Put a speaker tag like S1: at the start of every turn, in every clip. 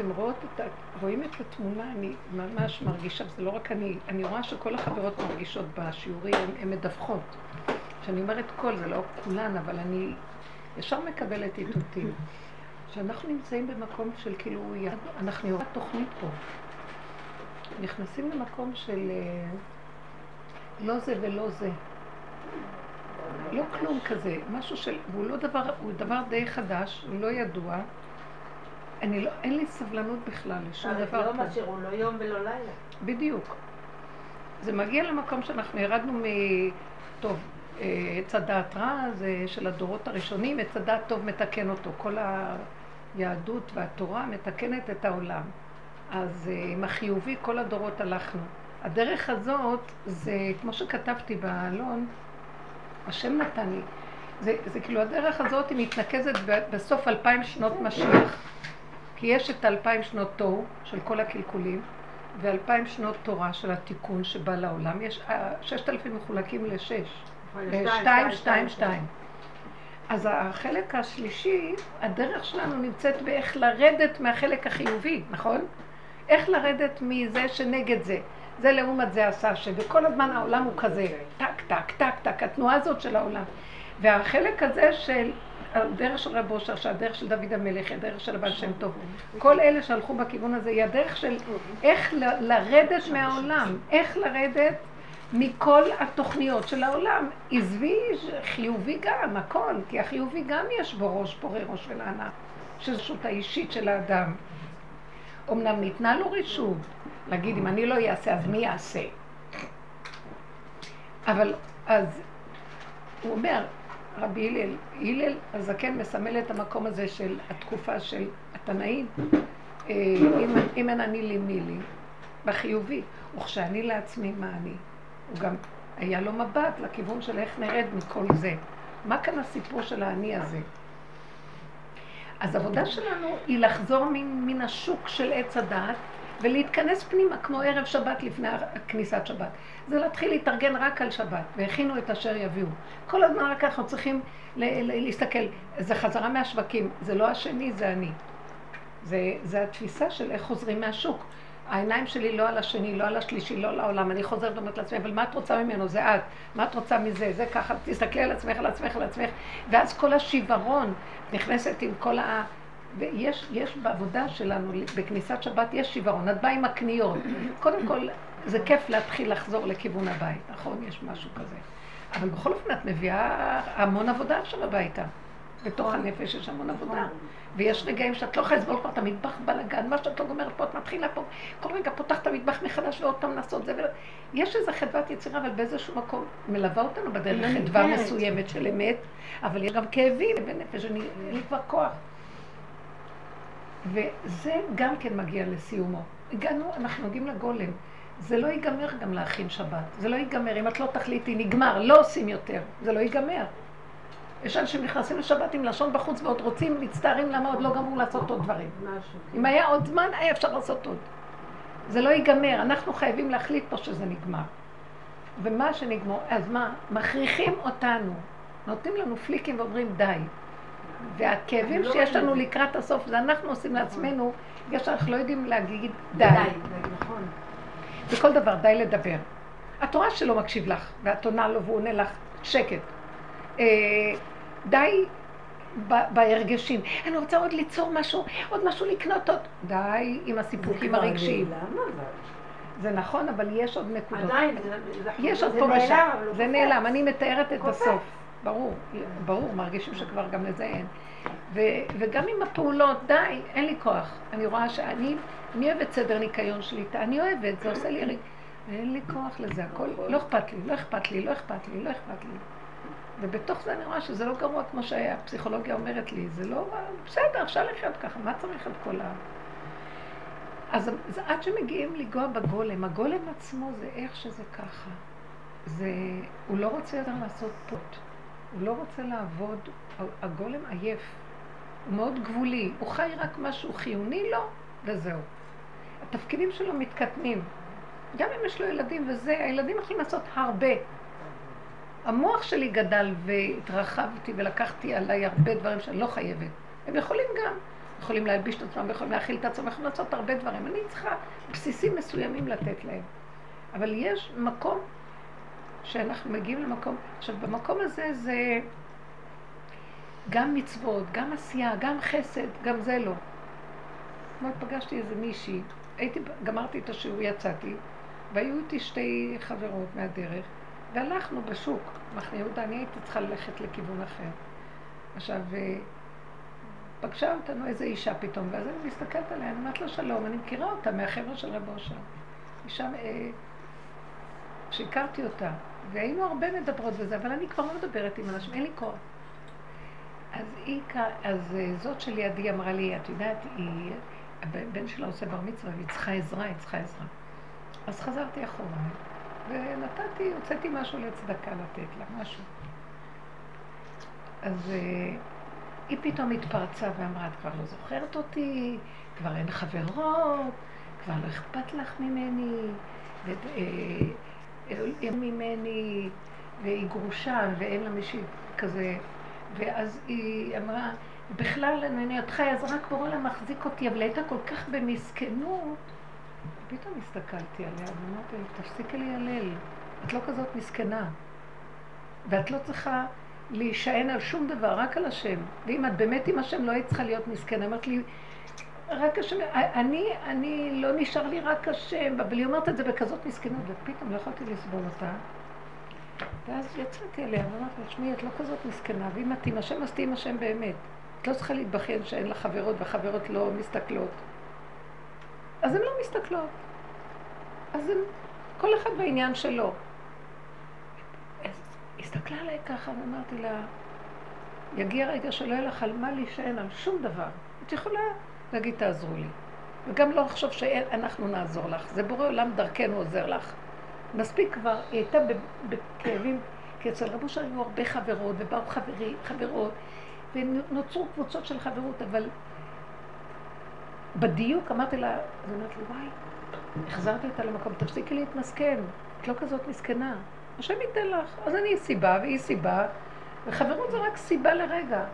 S1: אתם רואות את, רואים את התמונה, אני ממש מרגישה, זה לא רק אני, אני רואה שכל החברות מרגישות בשיעורים, הן מדווחות. כשאני אומרת כל, זה לא כולן, אבל אני ישר מקבלת איתותים. שאנחנו נמצאים במקום של כאילו, אנחנו יורדת תוכנית פה. נכנסים למקום של אה, לא זה ולא זה. לא כלום כזה, משהו של, והוא לא דבר, הוא דבר די חדש, הוא לא ידוע. אני לא, אין לי סבלנות בכלל לשום דבר
S2: זה לא משהו, הוא לא יום ולא לילה.
S1: בדיוק. זה מגיע למקום שאנחנו ירדנו מ... טוב, אה, עץ הדעת רע זה של הדורות הראשונים, עץ הדעת טוב מתקן אותו. כל היהדות והתורה מתקנת את העולם. אז אה, עם החיובי כל הדורות הלכנו. הדרך הזאת זה, כמו שכתבתי באלון, השם נתן לי. זה, זה כאילו הדרך הזאת היא מתנקזת בסוף אלפיים שנות משיח. כי יש את אלפיים שנות תוהו של כל הקלקולים, ואלפיים שנות תורה של התיקון שבא לעולם. יש אה, ששת אלפים מחולקים לשש. לשתיים, שתיים, שתיים. אז החלק השלישי, הדרך שלנו נמצאת באיך לרדת מהחלק החיובי, נכון? איך לרדת מזה שנגד זה. זה לעומת זה עשה השם, וכל הזמן העולם הוא כזה, טק, טק, טק, טק, התנועה הזאת של העולם. והחלק הזה של הדרך של רב אושר, שהדרך של דוד המלך, הדרך של הבן שם טוב, כל אלה שהלכו בכיוון הזה, היא הדרך של איך לרדת מהעולם, איך לרדת מכל התוכניות של העולם. עזבי חיובי גם, הכל, כי החיובי גם יש בו ראש פורה ראש ולענה, שזו רשות האישית של האדם. אמנם ניתנה לו רשות להגיד אם אני לא אעשה אז מי יעשה? אבל אז הוא אומר, רבי הלל, הלל הזקן מסמל את המקום הזה של התקופה של התנאים, אה, אם, אין אני לי מי לי, בחיובי, וכשאני לעצמי מה אני. הוא גם, היה לו מבט לכיוון של איך נרד מכל זה. מה כאן הסיפור של האני הזה? אז עבודה שלנו היא לחזור מן, מן השוק של עץ הדעת ולהתכנס פנימה כמו ערב שבת לפני כניסת שבת. זה להתחיל להתארגן רק על שבת, והכינו את אשר יביאו. כל הזמן רק אנחנו צריכים להסתכל, זה חזרה מהשווקים, זה לא השני, זה אני. זה, זה התפיסה של איך חוזרים מהשוק. העיניים שלי לא על השני, לא על השלישי, לא על העולם. אני חוזרת ואומרת לעצמי, אבל מה את רוצה ממנו? זה את. מה את רוצה מזה? זה ככה. תסתכלי על עצמך, על עצמך, על עצמך. ואז כל השיוורון נכנסת עם כל ה... ויש יש בעבודה שלנו, בכניסת שבת, יש שיוורון. את באה עם הקניות. קודם כל, זה כיף להתחיל לחזור לכיוון הבית, נכון? יש משהו כזה. אבל בכל אופן את מביאה המון עבודה עכשיו הביתה. בתוך הנפש יש המון עבודה. ויש רגעים שאת לא יכולה לסבול כבר את המטבח בלאגן, מה שאת לא גומרת פה, את מתחילה פה, כל רגע פותחת את המטבח מחדש ועוד פעם לעשות זה. יש איזו חדוות יצירה, אבל באיזשהו מקום מלווה אותנו בדרך חדווה מסוימת של אמת, אבל יש גם כאבים בנפש, אין לי כבר כוח. וזה גם כן מגיע לסיומו. הגענו, אנחנו מגיעים לגולם. זה לא ייגמר גם להכין שבת. זה לא ייגמר. אם את לא תחליטי, נגמר, לא עושים יותר. זה לא ייגמר. יש אנשים נכנסים לשבת עם לשון בחוץ ועוד רוצים, מצטערים למה עוד לא גמרו לעשות עוד דברים. אם היה עוד זמן, היה אפשר לעשות עוד. זה לא ייגמר, אנחנו חייבים להחליט פה שזה נגמר. ומה שנגמר, אז מה? מכריחים אותנו, נותנים לנו פליקים ואומרים די. והכאבים לא שיש לנו לקראת הסוף, זה אנחנו עושים לעצמנו, בגלל שאנחנו לא יודעים להגיד די. נכון. בכל דבר, די לדבר. את רואה שלא מקשיב לך, ואת עונה לו והוא עונה לך שקט. אה, די בהרגשים. אני רוצה עוד ליצור משהו, עוד משהו לקנות עוד. די עם הסיפוקים הרגשיים. זה נכון, אבל יש עוד נקודות. עדיין, זה יש עוד פה ושם. זה נעלם, אני מתארת את הסוף. ברור, ברור, מרגישים שכבר גם לזה אין. וגם עם הפעולות, די, אין לי כוח. אני רואה שאני, אני אוהבת סדר ניקיון שליטה, אני אוהבת, זה עושה לי... אין לי כוח לזה, הכל, לא אכפת לי, לא אכפת לי, לא אכפת לי, לא אכפת לי. ובתוך זה אני רואה שזה לא גרוע כמו שהפסיכולוגיה אומרת לי, זה לא, בסדר, אפשר לחיות ככה, מה צריך את כל ה... אז זה עד שמגיעים לנגוע בגולם, הגולם עצמו זה איך שזה ככה. זה, הוא לא רוצה יותר לעשות פוט, הוא לא רוצה לעבוד, הגולם עייף, הוא מאוד גבולי, הוא חי רק משהו חיוני לו, וזהו. התפקידים שלו מתקטנים. גם אם יש לו ילדים וזה, הילדים יכולים לעשות הרבה. המוח שלי גדל והתרחבתי ולקחתי עליי הרבה דברים שאני לא חייבת. הם יכולים גם. יכולים להלביש את עצמם, יכולים להכיל את עצמם, יכולים לעשות הרבה דברים. אני צריכה בסיסים מסוימים לתת להם. אבל יש מקום שאנחנו מגיעים למקום, עכשיו במקום הזה זה גם מצוות, גם עשייה, גם חסד, גם זה לא. אתמול פגשתי איזה מישהי, הייתי, גמרתי את השיעור, יצאתי, והיו איתי שתי חברות מהדרך, והלכנו בשוק, מחנה יהודה, אני הייתי צריכה ללכת לכיוון אחר. עכשיו, אה, פגשה אותנו איזו אישה פתאום, ואז אני מסתכלת עליה, אני אומרת לה שלום, אני מכירה אותה מהחבר'ה של רב אושר. אישה אה, שהכרתי אותה, והיינו הרבה מדברות בזה, אבל אני כבר לא מדברת עם אנשים, אין לי כוח. אז אז אה, זאת שלידי אמרה לי, את יודעת, היא, הבן שלה עושה בר מצווה, והיא צריכה עזרה, היא צריכה עזרה. אז חזרתי אחורה, ונתתי, הוצאתי משהו לצדקה לתת לה, משהו. אז אה, היא פתאום התפרצה ואמרה, את כבר לא זוכרת אותי, כבר אין חברות, כבר לא אכפת לך ממני, ו... אה, ממני, והיא גרושה ואין לה מישהי כזה, ואז היא אמרה, בכלל אני אותך, אז רק בורא לה מחזיק אותי, אבל הייתה כל כך במסכנות. פתאום הסתכלתי עליה ואמרתי, תפסיקי להיעלל, את לא כזאת מסכנה. ואת לא צריכה להישען על שום דבר, רק על השם. ואם את באמת עם השם לא היית צריכה להיות מסכנה. אמרת לי, רק השם, אני, אני, לא נשאר לי רק השם, אבל היא אומרת את זה בכזאת מסכנות, ופתאום לא יכולתי לסבול אותה. ואז יצאתי אליה ואמרתי לה, תשמעי, את לא כזאת מסכנה, ואם את עם השם, אז תהיי עם השם באמת. את לא צריכה להתבכיין שאין לה חברות, וחברות לא מסתכלות. אז הן לא מסתכלות. אז הם, כל אחד בעניין שלו. הסתכלה עליי ככה ואמרתי לה, יגיע רגע שלא יהיה לך על מה להישען, על שום דבר. את יכולה להגיד תעזרו לי. וגם לא לחשוב שאנחנו נעזור לך. זה בורא עולם דרכנו עוזר לך. מספיק כבר, היא הייתה בכאבים, כי אצל רבו שלנו היו הרבה חברות, ובאו חברי, חברות, ונוצרו קבוצות של חברות, אבל בדיוק אמרתי לה, אז אמרתי לי, וואי, החזרתי אותה למקום, תפסיקי להתמסכן, את לא כזאת מסכנה. השם ייתן לך. אז אני סיבה והיא סיבה, וחברות זה רק סיבה לרגע.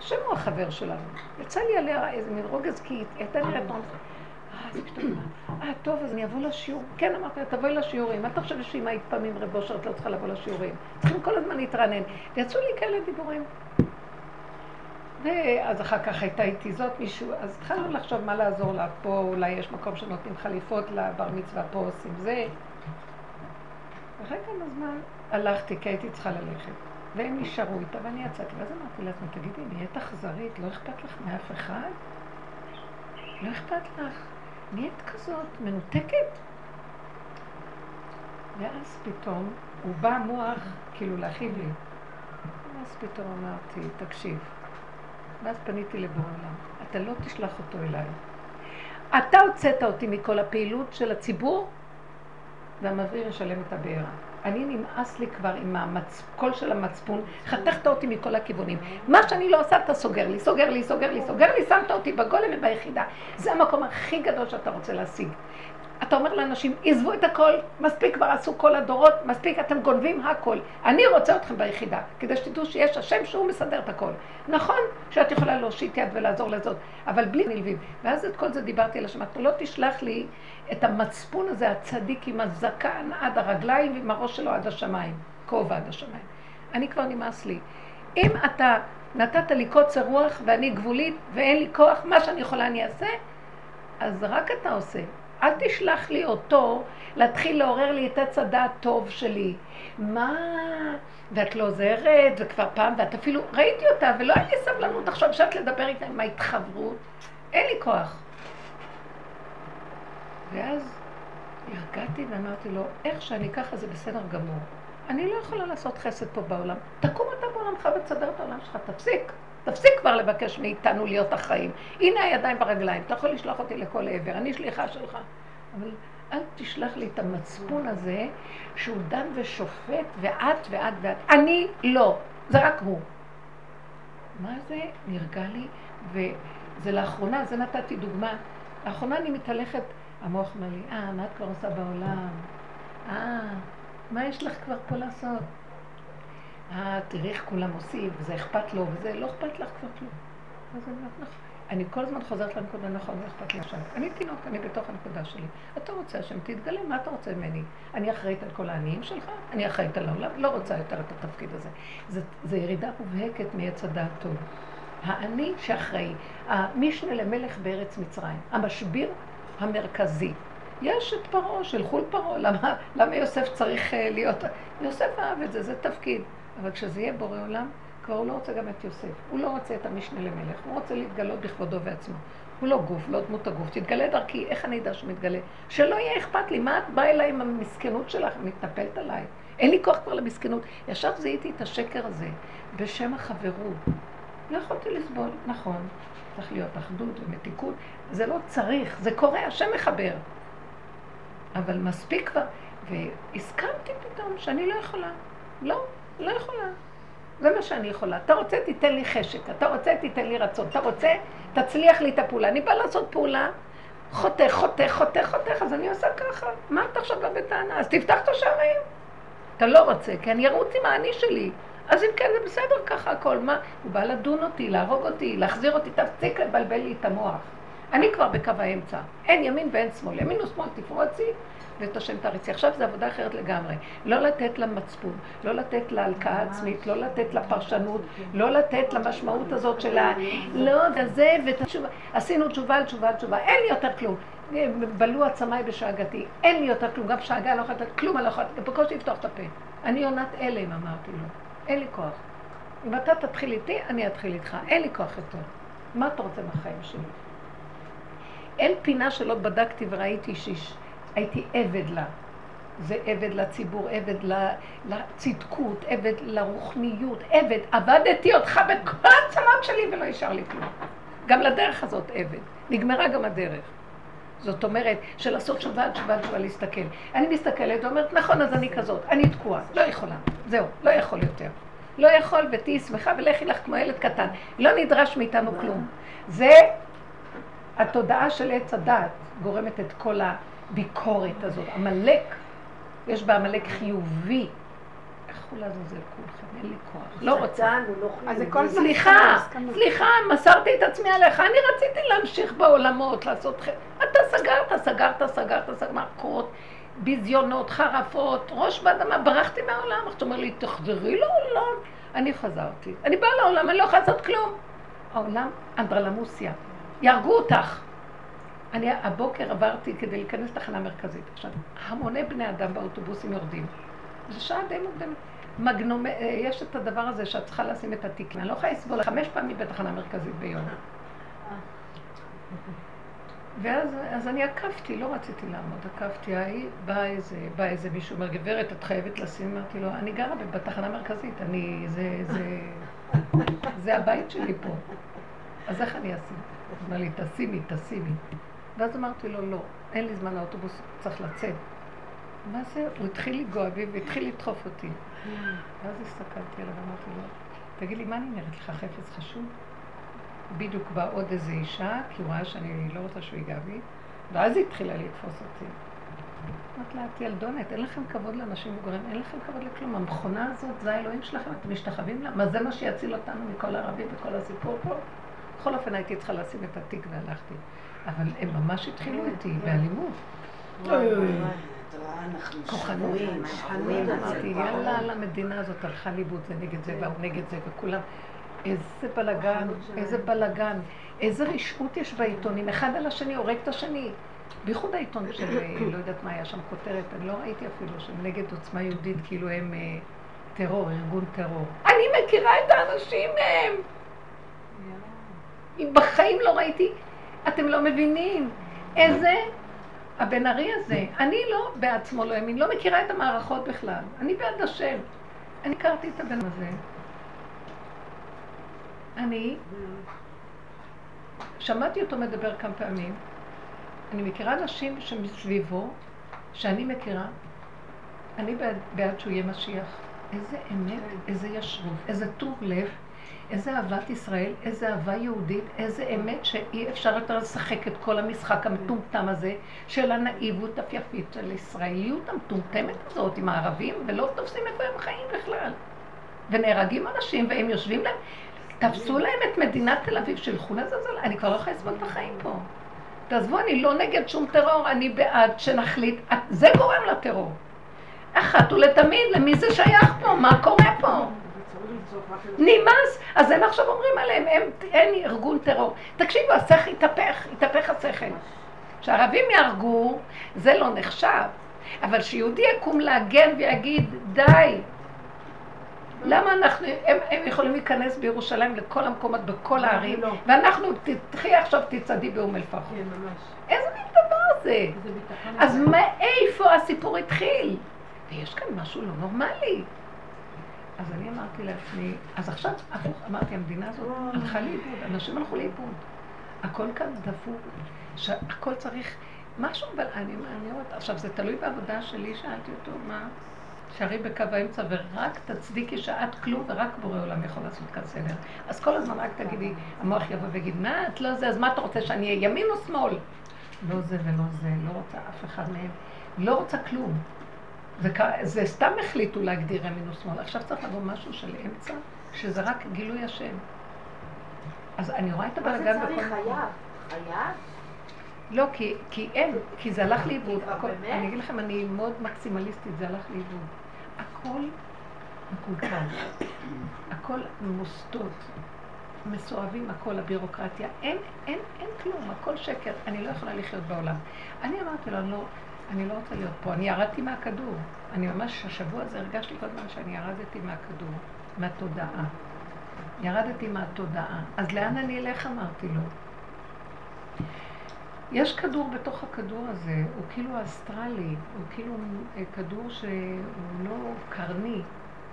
S1: השם הוא החבר שלנו. יצא לי עליה איזה מין רוגז, כי היא הייתה נראית נורא... אה, זה פתאום אה, טוב, אז אני אבוא לשיעור. כן, אמרתי לה, תבואי לשיעורים. אל תחשבי שאם היית פעם עם רב אושר, את לא צריכה לבוא לשיעורים. צריכים כל הזמן להתרענן. ויצאו לי כאלה דיבורים. ואז אחר כך הייתה איתי זאת מישהו, אז התחלנו לחשוב מה לעזור לה. פה אולי יש מקום שנותנים חליפות לבר מצווה, פה עושים זה. ואחרי כמה זמן הלכתי, כי הייתי צריכה ללכת. והם נשארו איתה, ואני יצאתי, ואז אמרתי לעצמי, תגידי, נהיית אכזרית, לא אכפת לך מאף אחד? לא אכפת לך? נהיית כזאת מנותקת? ואז פתאום הוא בא מוח כאילו להכאיב לי. ואז פתאום אמרתי, תקשיב. ואז פניתי לבוא עולם, אתה לא תשלח אותו אליי. אתה הוצאת אותי מכל הפעילות של הציבור, והמבעיר ישלם את הבעירה. אני נמאס לי כבר עם הקול של המצפון, חתכת אותי מכל הכיוונים. מה שאני לא עושה, אתה סוגר לי, סוגר לי, סוגר לי, סוגר לי, שמת אותי בגולם וביחידה. זה המקום הכי גדול שאתה רוצה להשיג. אתה אומר לאנשים, עזבו את הכל, מספיק כבר עשו כל הדורות, מספיק אתם גונבים הכל. אני רוצה אתכם ביחידה, כדי שתדעו שיש השם שהוא מסדר את הכל. נכון שאת יכולה להושיט יד ולעזור לזאת, אבל בלי נלווים. ואז את כל זה דיברתי על השם, אתה לא תשלח לי את המצפון הזה, הצדיק עם הזקן עד הרגליים ועם הראש שלו עד השמיים, כובע עד השמיים. אני כבר נמאס לי. אם אתה נתת לי קוצר רוח ואני גבולית ואין לי כוח, מה שאני יכולה אני אעשה, אז רק אתה עושה. אל תשלח לי אותו להתחיל לעורר לי את עץ הדעת טוב שלי. מה? ואת לא עוזרת, וכבר פעם, ואת אפילו, ראיתי אותה, ולא היה לי סבלנות עכשיו שאת לדבר איתה עם ההתחברות. אין לי כוח. ואז הרגעתי ואמרתי לו, איך שאני ככה זה בסדר גמור. אני לא יכולה לעשות חסד פה בעולם. תקום אתה בעולמך ותסדר את העולם שלך, תפסיק. תפסיק כבר לבקש מאיתנו להיות אחראים. הנה הידיים ברגליים, אתה יכול לשלוח אותי לכל עבר, אני שליחה שלך. אבל אל תשלח לי את המצפון הזה שהוא דן ושופט ואת ואת ואת. אני לא, זה רק הוא. מה זה? נרגע לי, וזה לאחרונה, זה נתתי דוגמה. לאחרונה אני מתהלכת, המוח אומר לי, אה, מה את כבר עושה בעולם? אה, מה יש לך כבר פה לעשות? אה, תראי איך כולם עושים, וזה אכפת לו, וזה לא אכפת לך כבר כלום. אז אני אומרת, נכון, אני כל הזמן חוזרת לנקודה נכון, לא אכפת לי עכשיו. אני תינוק, אני בתוך הנקודה שלי. אתה רוצה השם, תתגלה, מה אתה רוצה ממני? אני אחראית על כל העניים שלך? אני אחראית על העולם? לא רוצה יותר את התפקיד הזה. זו ירידה מובהקת מעץ הדעת טוב. האני שאחראי, המשנה למלך בארץ מצרים, המשביר המרכזי. יש את פרעה, שלחו לפרעה, למה, למה יוסף צריך אה, להיות... יוסף אהב את זה, זה תפקיד. אבל כשזה יהיה בורא עולם, כבר הוא לא רוצה גם את יוסף. הוא לא רוצה את המשנה למלך, הוא רוצה להתגלות בכבודו ועצמו. הוא לא גוף, לא דמות הגוף. תתגלה דרכי, איך אני אדע שהוא מתגלה? שלא יהיה אכפת לי, מה את באה אליי עם המסכנות שלך, מתנפלת עליי? אין לי כוח כבר למסכנות. ישר זיהיתי את השקר הזה בשם החברות. לא יכולתי לסבול, נכון, צריך להיות אחדות ומתיקות. זה לא צריך, זה קורה, השם מחבר. אבל מספיק כבר, והסכמתי פתאום שאני לא יכולה. לא, לא יכולה. זה מה שאני יכולה. אתה רוצה, תיתן לי חשק. אתה רוצה, תיתן לי רצון. אתה רוצה, תצליח לי את הפעולה. אני באה לעשות פעולה, חותך, חותך, חותך, חותך, אז אני עושה ככה. מה אתה עכשיו בא בטענה? אז תפתח את השערים. אתה לא רוצה, כי אני ארוץ עם האני שלי. אז אם כן, זה בסדר ככה הכל. מה? הוא בא לדון אותי, להרוג אותי, להחזיר אותי, תפסיק לבלבל לי את המוח. אני כבר בקו האמצע. אין ימין ואין שמאל. ימין ושמאל תפרוצי, ואת השם תריצי. עכשיו זו עבודה אחרת לגמרי. לא לתת למצפון, לא לתת להלקאה עצמית, לא לתת לפרשנות, לא לתת למשמעות הזאת של ה... לא, וזה, ותשובה. עשינו תשובה על תשובה על תשובה. אין לי יותר כלום. בלו עצמיי בשאגתי. אין לי יותר כלום. גם שאגה לא יכולה לתת כלום, אני לא יכולה לתת. בקושי לפתוח את הפה. אני עונת הלם, אמרתי לו. אין לי כוח. אם אתה תתחיל איתי, אני אתחיל איתך. אין לי כוח יותר. מה אתה רוצה מהחיים שלי? אין פינה שלא בדקתי וראיתי שיש... הייתי עבד לה. זה עבד לציבור, עבד לצדקות, עבד לרוחניות, עבד. עבדתי אותך בכל הצלם שלי ולא נשאר לי כלום. גם לדרך הזאת עבד. נגמרה גם הדרך. זאת אומרת, של לעשות תשובה תשובה תשובה להסתכל. אני מסתכלת ואומרת, נכון, אז אני כזאת, אני תקועה, לא יכולה. זהו, לא יכול יותר. לא יכול ותהיי שמחה ולכי לך כמו ילד קטן. לא נדרש מאיתנו כלום. זה התודעה של עץ הדת גורמת את כל הביקורת הזאת. עמלק, יש בה עמלק חיובי. איך הוא לעזאזל כולכם? אין לי כוח. לא רוצה.
S2: לא
S1: אז זה כל סליחה, סליחה, מסרתי את עצמי עליך. אני רציתי להמשיך בעולמות, לעשות חטא. אתה סגרת, סגרת, סגרת, סגרת, מכות, ביזיונות, חרפות, ראש באדמה, ברחתי מהעולם. עכשיו אומר לי, תחזרי לעולם. אני חזרתי. אני באה לעולם, אני לא יכולה לעשות כלום. העולם אנדרלמוסיה. יהרגו אותך. אני הבוקר עברתי כדי להיכנס לתחנה מרכזית. עכשיו, המוני בני אדם באוטובוסים יורדים. זו שעה די מוקדמת. מגנומ... אה, יש את הדבר הזה שאת צריכה לשים את התיק. אני לא יכולה לסבול חמש פעמים בתחנה מרכזית ביום. ואז אז אני עקפתי, לא רציתי לעמוד, עקפתי, ההיא, בא איזה, בא איזה מישהו, אומר, גברת, את חייבת לשים, אמרתי לו, אני גרה בתחנה מרכזית, אני, זה, זה, זה הבית שלי פה. אז איך אני אשים? אמר לי, תשימי, תשימי. ואז אמרתי לו, לא, אין לי זמן, האוטובוס צריך לצאת. מה זה? הוא התחיל לגוע בי והתחיל לדחוף אותי. ואז הסתכלתי עליו ואמרתי לו, תגיד לי, מה אני נראית לך חפץ חשוב? בדיוק באה עוד איזו אישה, כי הוא ראה שאני לא רוצה שהוא ייגע בי, ואז היא התחילה לתפוס אותי. אמרת לה, את ילדונת, אין לכם כבוד לאנשים מבוגרים, אין לכם כבוד לכלום. המכונה הזאת, זה האלוהים שלכם, אתם משתחווים לה? מה זה מה שיציל אותנו מכל הערבים וכל הסיפור פה? בכל אופן הייתי צריכה לשים את התיק והלכתי. אבל הם ממש התחילו איתי באלימות. כוחנות, אמרתי, יאללה, על המדינה הזאת הלכה לאיבוד, זה נגד זה והוא נגד זה וכולם. איזה בלגן, איזה בלגן, איזה רשעות יש בעיתונים, אחד על השני הורג את השני. בייחוד העיתון של, לא יודעת מה היה שם כותרת, אני לא ראיתי אפילו, שהם נגד עוצמה יהודית, כאילו הם אה, טרור, ארגון טרור. אני מכירה את האנשים מהם! אם בחיים לא ראיתי, אתם לא מבינים איזה הבן ארי הזה. אני לא בעצמו לא האמין, לא מכירה את המערכות בכלל. אני בעד השם. אני הכרתי את הבן הזה. אני שמעתי אותו מדבר כמה פעמים. אני מכירה אנשים שמסביבו, שאני מכירה, אני בעד, בעד שהוא יהיה משיח. איזה אמת, איזה ישרות, איזה טוב לב. איזה אהבת ישראל, איזה אהבה יהודית, איזה אמת שאי אפשר יותר לשחק את כל המשחק המטומטם הזה של הנאיבות היפית של ישראליות המטומטמת הזאת עם הערבים, ולא תופסים איפה הם חיים בכלל. ונהרגים אנשים והם יושבים להם, תפסו להם את מדינת תל אביב, שילכו לזלזל, אני כבר לא יכולה לסבול את החיים פה. תעזבו, אני לא נגד שום טרור, אני בעד שנחליט, זה גורם לטרור. אחת ולתמיד, למי זה שייך פה? מה קורה פה? נמאס. אז הם עכשיו אומרים עליהם, הם, אין ארגון טרור. תקשיבו, השכל התהפך, התהפך השכל. כשערבים יהרגו, זה לא נחשב. אבל שיהודי יקום להגן ויגיד, די. למה אנחנו, הם, הם יכולים להיכנס בירושלים לכל המקומות, בכל הערים, לא. ואנחנו, תתחי עכשיו תצעדי באום אל-פחם. כן, ממש. איזה מין דבר זה? אז מאיפה הסיפור התחיל? ויש כאן משהו לא נורמלי. אז אני אמרתי לעצמי, אז עכשיו, הפוך, אמרתי, המדינה הזאת הלכה לאיבוד, אנשים הלכו לאיבוד. הכל כאן דפוק, הכל צריך משהו, אבל אני, אומרת, עכשיו זה תלוי בעבודה שלי, שאלתי אותו, מה? שערי בקו האמצע ורק תצדיקי שאת כלום ורק בורא עולם יכול לעשות כאן סדר. אז כל הזמן רק תגידי, המוח יבוא ויגיד, מה את לא זה, אז מה אתה רוצה, שאני אהיה ימין או שמאל? לא זה ולא זה, לא רוצה אף אחד מהם, לא רוצה כלום. זה, זה סתם החליטו להגדיר ימין או שמאל. עכשיו צריך לבוא משהו של אמצע, שזה רק גילוי השם. אז אני רואה את הבלגן
S2: בכל... מה זה צריך? חייב. חייב?
S1: לא, כי, כי אין, כי זה הלך לאיבוד. אני אגיד לכם, אני מאוד מקסימליסטית, זה הלך לאיבוד. הכל מקולקל, הכל מוסדות, מסואבים הכל, הבירוקרטיה. אין, אין, אין כלום, הכל שקר. אני לא יכולה לחיות בעולם. אני אמרתי לו, אני לא, אני לא רוצה להיות פה. אני ירדתי מהכדור. אני ממש, השבוע הזה הרגשתי כל הזמן שאני ירדתי מהכדור, מהתודעה. ירדתי מהתודעה. אז לאן אני אלך? אמרתי לו. יש כדור בתוך הכדור הזה, הוא כאילו אסטרלי, הוא כאילו אה, כדור שהוא לא קרני.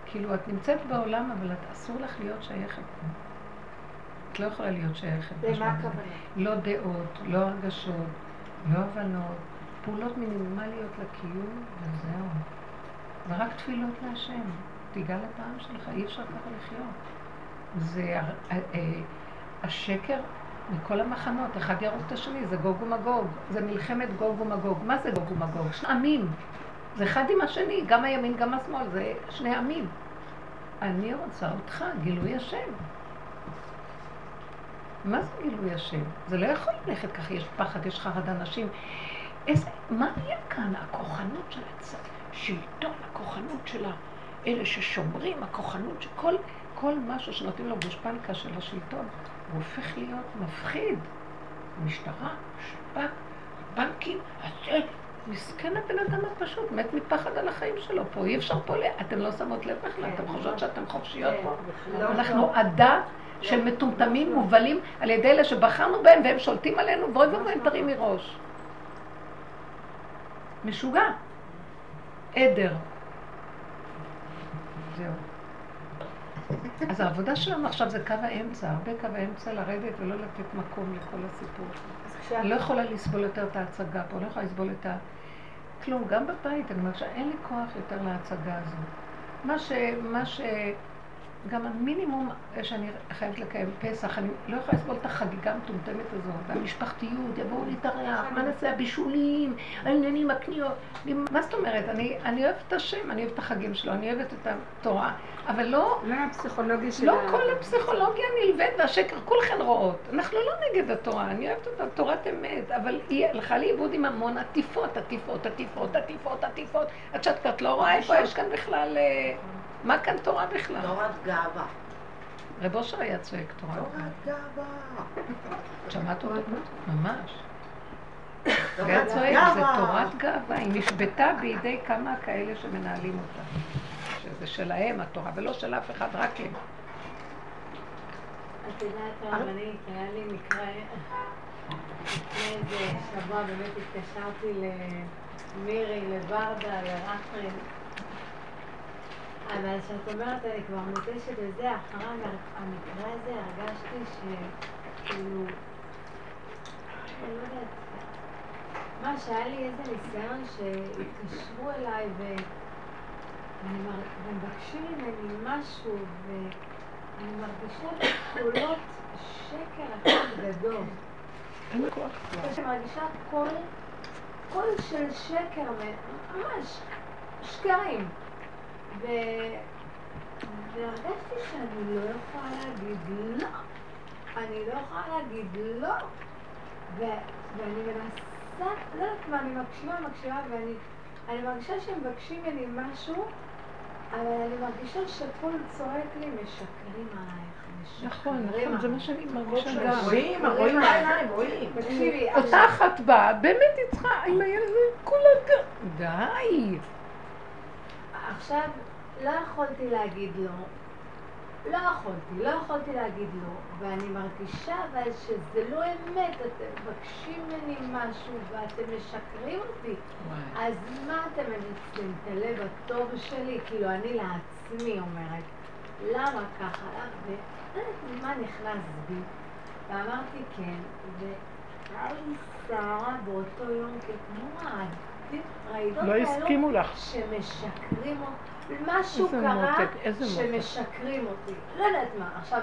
S1: כאילו, את נמצאת בעולם, אבל את אסור לך להיות שייכת פה. את לא יכולה להיות שייכת.
S2: למה הכוונה?
S1: לא דעות, לא הרגשות, לא הבנות, פעולות מינימליות לקיום, וזהו. ורק תפילות להשם. תיגע לפעם שלך, אי אפשר ככה לחיות. זה השקר מכל המחנות, אחד יהרוג את השני, זה גוג ומגוג, זה מלחמת גוג ומגוג. מה זה גוג ומגוג? שני עמים. זה אחד עם השני, גם הימין, גם השמאל, זה שני עמים. אני רוצה אותך, גילוי השם. מה זה גילוי השם? זה לא יכול ללכת ככה, יש פחד, יש חרדה, נשים. איזה, מה יהיה כאן? הכוחנות של השלטון, הכוחנות של אלה ששומרים, הכוחנות של כל, כל משהו שנותנים לו גושפנקה של השלטון. הוא הופך להיות מפחיד. משטרה, שב"כ, בנקים, הזה, מסכן הבן אדם הפשוט, מת מפחד על החיים שלו פה, אי אפשר פה, אתם לא שמות לב בכלל, אתם חושבות שאתם חופשיות פה? כן, אנחנו עדה של מטומטמים מובלים על ידי אלה שבחרנו בהם והם שולטים עלינו, ואוי ואבוי הם תרימי ראש. משוגע. עדר. זהו. אז העבודה שלנו עכשיו זה קו האמצע, הרבה קו האמצע לרדת ולא לתת מקום לכל הסיפור. אני לא יכולה לסבול יותר את ההצגה פה, לא יכולה לסבול את ה... כלום, גם בבית, אני אומרת שאין לי כוח יותר להצגה הזו. מה ש... מה ש... גם המינימום שאני חייבת לקיים פסח, אני לא יכולה לסבול את החגיגה המטומטמת הזאת, והמשפחתיות, יבואו להתארח, מה נעשה הבישולים, העניינים, הקניות. מה זאת אומרת? אני, אני אוהבת את השם, אני אוהבת את החגים שלו, אני אוהבת את התורה, אבל לא...
S3: לא הפסיכולוגיה של...
S1: לא כל הפסיכולוגיה נלווית והשקר, כולכן רואות. אנחנו לא נגד התורה, אני אוהבת אותה, תורת אמת, אבל היא הלכה לאיבוד עם המון עטיפות, עטיפות, עטיפות, עטיפות, עטיפות, עד שאת לא רואה איפה יש כאן בכלל... אה, מה כאן תורה בכלל?
S2: תורת גאווה.
S1: רב אושר היה צועק תורה.
S2: תורת גאווה.
S1: שמעת אותו? ממש. היה צועק, זה תורת גאווה, היא נשבתה בידי כמה כאלה שמנהלים אותה. שזה שלהם התורה, ולא של אף אחד, רק הם.
S2: את יודעת, הרבנית, היה לי מקרה, לפני איזה שבוע באמת התקשרתי למירי, לברדה, לרפרין. אבל כשאת אומרת, אני כבר מותשת לזה, אחרי המקרה הזה הרגשתי שכאילו, אני לא יודעת, מה שהיה לי איזה ניסיון שהתקשרו אליי ומבקשים ממני משהו ואני מרגישה קולות שקר אחד גדול.
S1: אין כוח.
S2: אני מרגישה קול, קול של שקר, ממש שקרים. ו... והרגשתי שאני לא יכולה להגיד לא. אני לא יכולה להגיד לא. ו- ואני מנסה, לא יודעת מה, אני מקשיבה, מקשיבה, ואני אני מרגישה שהם מבקשים ממני משהו, אבל אני מרגישה שהכל צועק לי, משקרים עלייך,
S1: נכון,
S2: משקרים
S1: נכון, זה מה
S2: עלייך."
S1: שאני מרגישה
S2: גם.
S3: רואים, רואים בעיניים, רואים.
S2: תקשיבי,
S1: אותה אחת באה, באמת היא צריכה, עם הילד הזה, כולה ג... די.
S2: עכשיו, לא יכולתי להגיד לא. לא יכולתי, לא יכולתי להגיד לא, ואני מרגישה אבל שזה לא אמת, אתם מבקשים ממני משהו ואתם משקרים אותי. אז מה אתם מנצלים את הלב הטוב שלי? כאילו, אני לעצמי אומרת, למה ככה? ולא יודעת מה נכנס בי. ואמרתי כן, והיה לי סערה באותו יום, הרעידות
S1: לא הסכימו לך.
S2: שמשקרים אותי. משהו קרה. שמשקרים אותי. לא יודעת מה. עכשיו,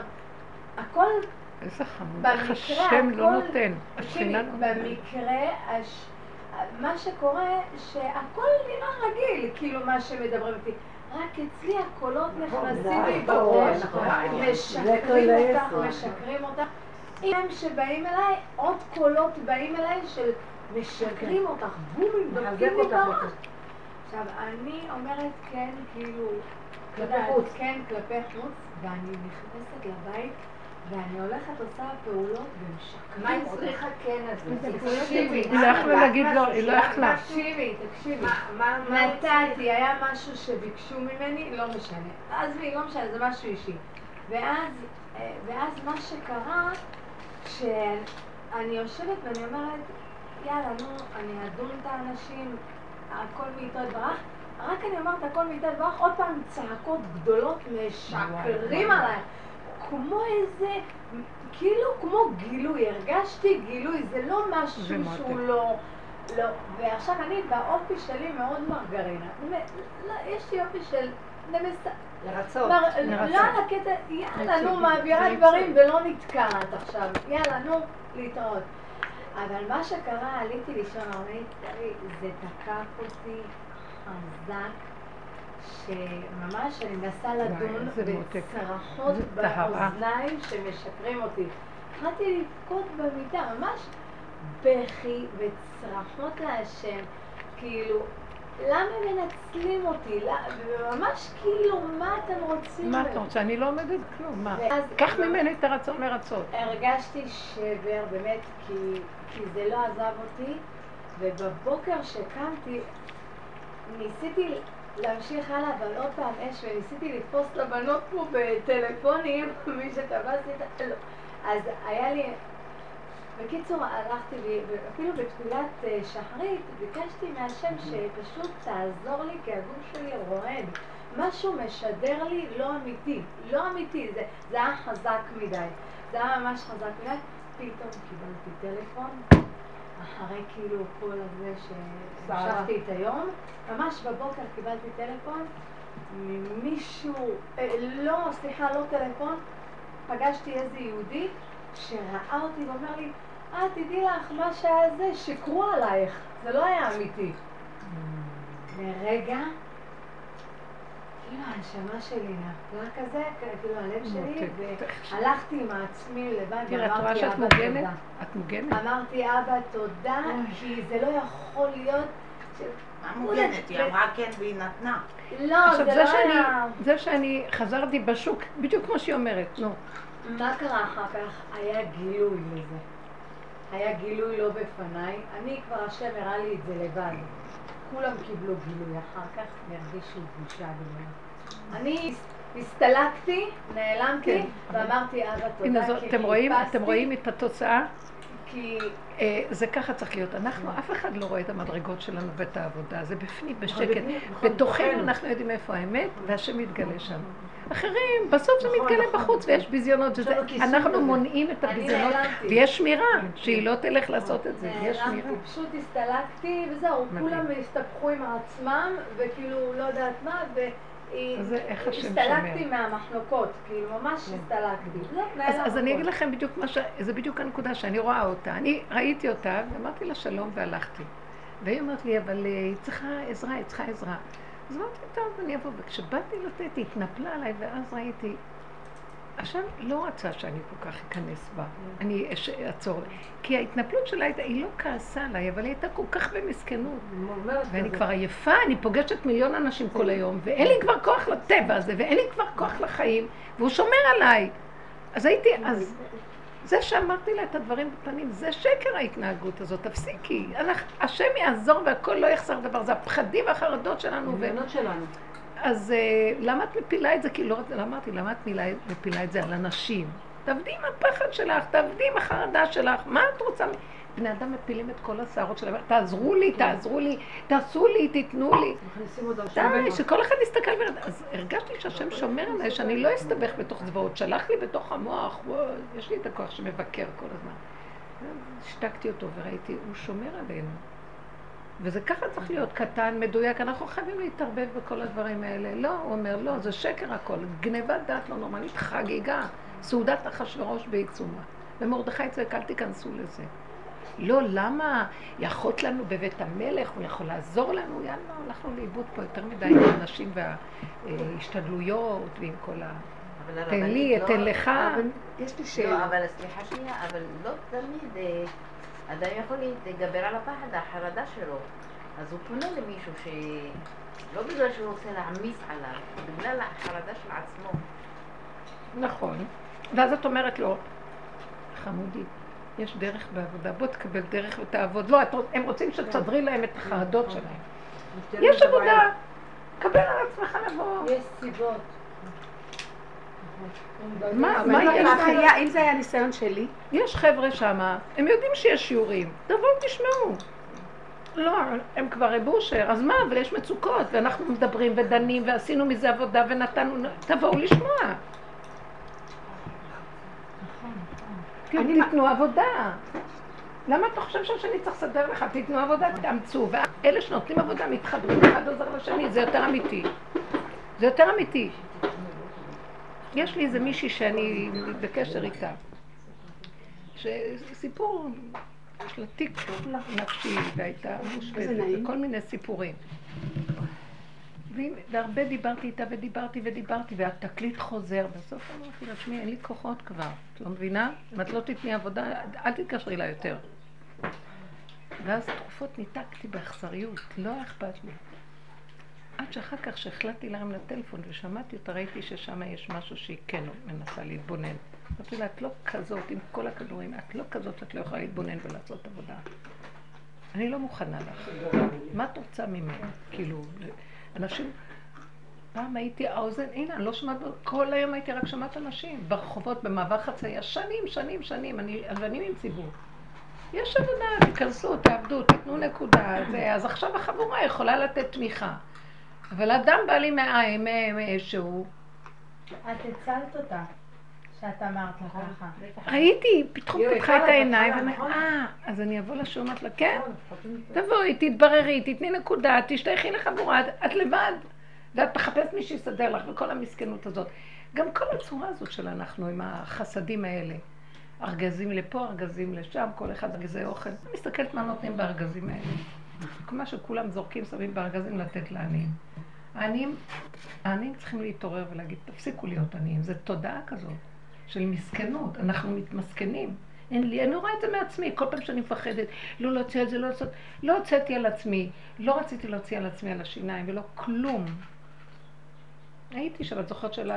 S2: הכל
S1: איזה חמוד, איך השם לא נותן. השכינה לא.
S2: במקרה. מה שקורה, שהכל נראה רגיל, כאילו מה שמדברים איתי. רק אצלי הקולות נכנסים לי
S3: נכון,
S2: בראש,
S3: נכון.
S2: משקרים
S3: זה
S2: אותך, משקרים אותך. אם הם שבאים אליי, עוד קולות באים אליי של משקרים אותך, בומים, דופקים לי בראש. עכשיו, אני אומרת כן, כאילו,
S3: כלפי חוץ.
S2: כן, כלפי חוץ, ואני נכנסת לבית, ואני הולכת, עושה פעולות, ומשקרים
S3: מה היא. צריכה כן הזה?
S2: תקשיבי,
S1: היא לא יכלה להגיד לא, היא לא יכלה.
S2: תקשיבי, תקשיבי. נתתי, היה משהו שביקשו ממני, לא משנה. עזבי, לא משנה, זה משהו אישי. ואז, אה, ואז מה שקרה, שאני יושבת ואני אומרת, יאללה, נו, אני אדון את האנשים, הכל מאיתו יתברך. רק אני אומרת הכל מאיתו יתברך, עוד פעם צעקות גדולות משקרים. עליי. כמו איזה, כאילו כמו גילוי, הרגשתי גילוי, זה לא משהו. שהוא לא... לא, ועכשיו אני באופי שלי מאוד מרגרינה. לא, יש לי אופי של.
S3: לרצות.
S2: מר-
S1: לרצות.
S2: לא על הקטע, יאללה, נו. מעבירה דברים. ולא נתקעת עכשיו. יאללה, נו, להתראות. אבל מה שקרה, עליתי לישון, אמרתי, זה תקף אותי חזק, שממש אני מנסה לדון. בצרחות. באוזניים שמשקרים אותי. התחלתי לבכות במיטה, ממש בכי וצרחות להשם, כאילו, למה מנצלים אותי? וממש כאילו, מה אתם רוצים?
S1: מה אתה רוצה? אני לא עומדת כלום, מה? קח ממני את הרצון לרצות.
S2: הרגשתי שבר, באמת, כי, כי זה לא עזב אותי, ובבוקר שקמתי, ניסיתי להמשיך הלאה, אבל עוד פעם אש, וניסיתי לתפוס את הבנות פה בטלפונים, מי שתפסתי את ה... לא. אז היה לי... בקיצור, הלכתי, ואפילו בתפילת אה, שחרית, ביקשתי מהשם שפשוט תעזור לי, כי הגוף שלי רועד. משהו משדר לי לא אמיתי, לא אמיתי, זה, זה היה חזק מדי. זה היה ממש חזק מדי. פתאום קיבלתי טלפון, אחרי כאילו כל הזה שהמשכתי את היום, ממש בבוקר קיבלתי טלפון ממישהו, אה, לא, סליחה, לא טלפון, פגשתי איזה יהודי שראה אותי ואומר לי, אה, תדעי לך, מה שהיה זה, שיקרו עלייך, זה לא היה אמיתי. לרגע, כאילו הנשמה שלי נפלה כזה, כאילו הלב שלי,
S1: מותק.
S2: והלכתי עם עצמי לבד ואמרתי, אבא? תודה.
S1: את מוגנת?
S2: אמרתי, אבא, תודה, כי זה לא יכול להיות...
S3: מוגנת? היא אמרה כן והיא נתנה.
S2: לא, זה לא היה...
S1: זה שאני חזרתי בשוק, בדיוק כמו שהיא אומרת, נו.
S2: מה קרה אחר כך? היה גילוי לזה. היה גילוי לא בפניי. אני כבר, השם הראה לי את זה לבד. כולם קיבלו גילוי אחר כך, והרגישו בושה גדולה. אני הסתלקתי, נעלמתי,
S1: כן.
S2: ואמרתי, אבא, תודה, כי
S1: רואים, אתם
S2: חיפשתי,
S1: רואים את התוצאה?
S2: כי...
S1: אה, זה ככה צריך להיות. אנחנו, אף אחד לא רואה את המדרגות שלנו ואת העבודה, זה בפנים, בשקט.
S3: בפנים, נכון,
S1: בתוכנו
S3: בתוכנו.
S1: אנחנו יודעים איפה האמת, והשם מתגלה שם. אחרים, בסוף זה
S3: נכון,
S1: מתגלה
S3: נכון.
S1: בחוץ, ויש ביזיונות, אנחנו. מונעים את הביזיונות. ויש שמירה, שהיא לא תלך לעשות את זה, יש שמירה.
S2: פשוט הסתלקתי, וזהו. כולם הסתבכו עם עצמם, וכאילו, לא יודעת מה, הסתלקתי. מהמחלוקות, כאילו, ממש הסתלקתי. זהו,
S1: אז,
S2: נעלם
S1: אז אני. אגיד לכם בדיוק מה ש... זה בדיוק הנקודה שאני רואה אותה. אני ראיתי אותה, ואמרתי לה שלום והלכתי. והיא אומרת לי, אבל אה, היא צריכה עזרה, היא צריכה עזרה. אז אמרתי, טוב, אני אבוא. וכשבאתי לתת, היא התנפלה עליי, ואז ראיתי, השם לא רצה שאני כל כך אכנס בה, אני אעצור. כי ההתנפלות שלה הייתה, היא לא כעסה עליי, אבל היא הייתה כל כך במסכנות. ואני כבר עייפה, אני פוגשת מיליון אנשים כל היום, ואין לי כבר כוח לטבע הזה, ואין לי כבר כוח לחיים, והוא שומר עליי. אז הייתי, אז זה שאמרתי לה את הדברים בפנים, זה שקר ההתנהגות הזאת, תפסיקי. השם יעזור והכל לא יחסר דבר, זה הפחדים והחרדות שלנו. ו...
S4: דמיונות שלנו.
S1: אז אה, למה את מפילה את זה? כי לא רציתי, אמרתי, למה את מפילה את זה על אנשים? תעבדי עם הפחד שלך, תעבדי עם החרדה שלך, מה את רוצה? בני אדם מפילים את כל השערות שלהם, תעזרו לי, תעזרו לי, תעשו לי, תיתנו לי. די, שכל אחד יסתכל וירד. אז הרגשתי שהשם שומר עליי, שאני לא אסתבך בתוך זוועות. שלח לי בתוך המוח, יש לי את הכוח שמבקר כל הזמן. השתקתי אותו וראיתי, הוא שומר עלינו. וזה ככה צריך להיות, קטן, מדויק, אנחנו חייבים להתערבב בכל הדברים האלה. לא, הוא אומר, לא, זה שקר הכל. גנבת דעת לא נורמלית, חגיגה, סעודת אחשוורוש בעיצומה. ומרדכי צועק, אל תיכנסו לזה. לא, למה? יאחות לנו בבית המלך, הוא יכול לעזור לנו, יאללה, הלכנו לאיבוד פה יותר מדי עם האנשים וההשתדלויות ועם כל ה... תן לי,
S3: לא-
S1: אתן לך.
S5: יש לי
S3: לא,
S5: שאלה.
S3: אבל סליחה שנייה, אבל לא תמיד אה, אדם יכול להתגבר על הפחד, החרדה שלו. אז הוא פונה למישהו ש... לא בגלל שהוא רוצה להעמיס עליו, בגלל החרדה של עצמו.
S1: נכון. ואז את אומרת לו, חמודי, יש דרך בעבודה, בוא תקבל דרך ותעבוד. לא, הם רוצים שתסדרי להם את החרדות שלהם. יש עבודה, קבל על עצמך לבוא.
S2: יש סיבות.
S1: מה,
S5: אם? זה היה- ניסיון שלי,
S1: יש חבר'ה שמה, הם יודעים שיש שיעורים, תבואו תשמעו. לא, הם כבר בושר, אז מה, אבל יש מצוקות, ואנחנו מדברים ודנים, ועשינו מזה עבודה ונתנו, תבואו לשמוע.
S5: אני
S1: אני תיתנו עבודה. למה אתה חושב שאני צריך לסדר לך? תיתנו עבודה, תאמצו. ואלה שנותנים עבודה מתחברים אחד עוזר לשני, זה יותר אמיתי. זה יותר אמיתי. יש לי איזה מישהי שאני בקשר איתה. שסיפור, יש לה תיק נפשי והייתה
S5: נעים.
S1: וכל מיני סיפורים. והרבה דיברתי איתה ודיברתי ודיברתי והתקליט חוזר. בסוף אמרתי לה, תשמעי, אין לי כוחות כבר. את לא מבינה? אם את לא תתני עבודה, אל תתקשרי לה יותר. ואז תרופות ניתקתי באכזריות, לא היה אכפת לי. עד שאחר כך שהחלטתי להרים לטלפון ושמעתי אותה, ראיתי ששם יש משהו שהיא כן מנסה להתבונן. אמרתי לה, את לא כזאת, עם כל הכדורים, את לא כזאת שאת לא יכולה להתבונן ולעשות עבודה. אני לא מוכנה לך. מה את רוצה ממני? כאילו, אנשים... פעם הייתי האוזן, הנה, אני לא שומעת, כל היום הייתי רק שומעת אנשים, ברחובות, במעבר חצייה, שנים, שנים, שנים, אני, אני עם ציבור. יש עבודה, תיכנסו, תעבדו, תיתנו נקודה, זה, אז עכשיו החבורה יכולה לתת תמיכה. אבל אדם בא לי מהעין, מאיזשהו,
S2: את הצלת אותה, שאת אמרת לה ככה.
S1: ראיתי, פתאום
S4: יואי,
S1: פתחה את העיניים,
S4: בהתחלה,
S1: ואומרת,
S4: נכון?
S1: אה, אז אני אבוא לשום, אמרת לה, כן, תבואי, תתבררי, תתני נקודה, תשתייכי לחבורה, את- את לבד. ואת מחפשת מי שיסדר לך, וכל המסכנות הזאת. גם כל הצורה הזאת של אנחנו, עם החסדים האלה. ארגזים לפה, ארגזים לשם, כל אחד ארגזי אוכל. אני מסתכלת מה נותנים בארגזים האלה. מה שכולם זורקים, שמים בארגזים לתת לעניים. העניים, העניים צריכים להתעורר ולהגיד, תפסיקו להיות עניים. זו תודעה כזאת של מסכנות, אנחנו מתמסכנים. אין לי, אני רואה את זה מעצמי, כל פעם שאני מפחדת, לא להוציא על זה, לא לעשות, לא הוצאתי על עצמי, לא רציתי להוציא על עצמי על השיניים ולא כלום. הייתי שם, את זוכרת של ה...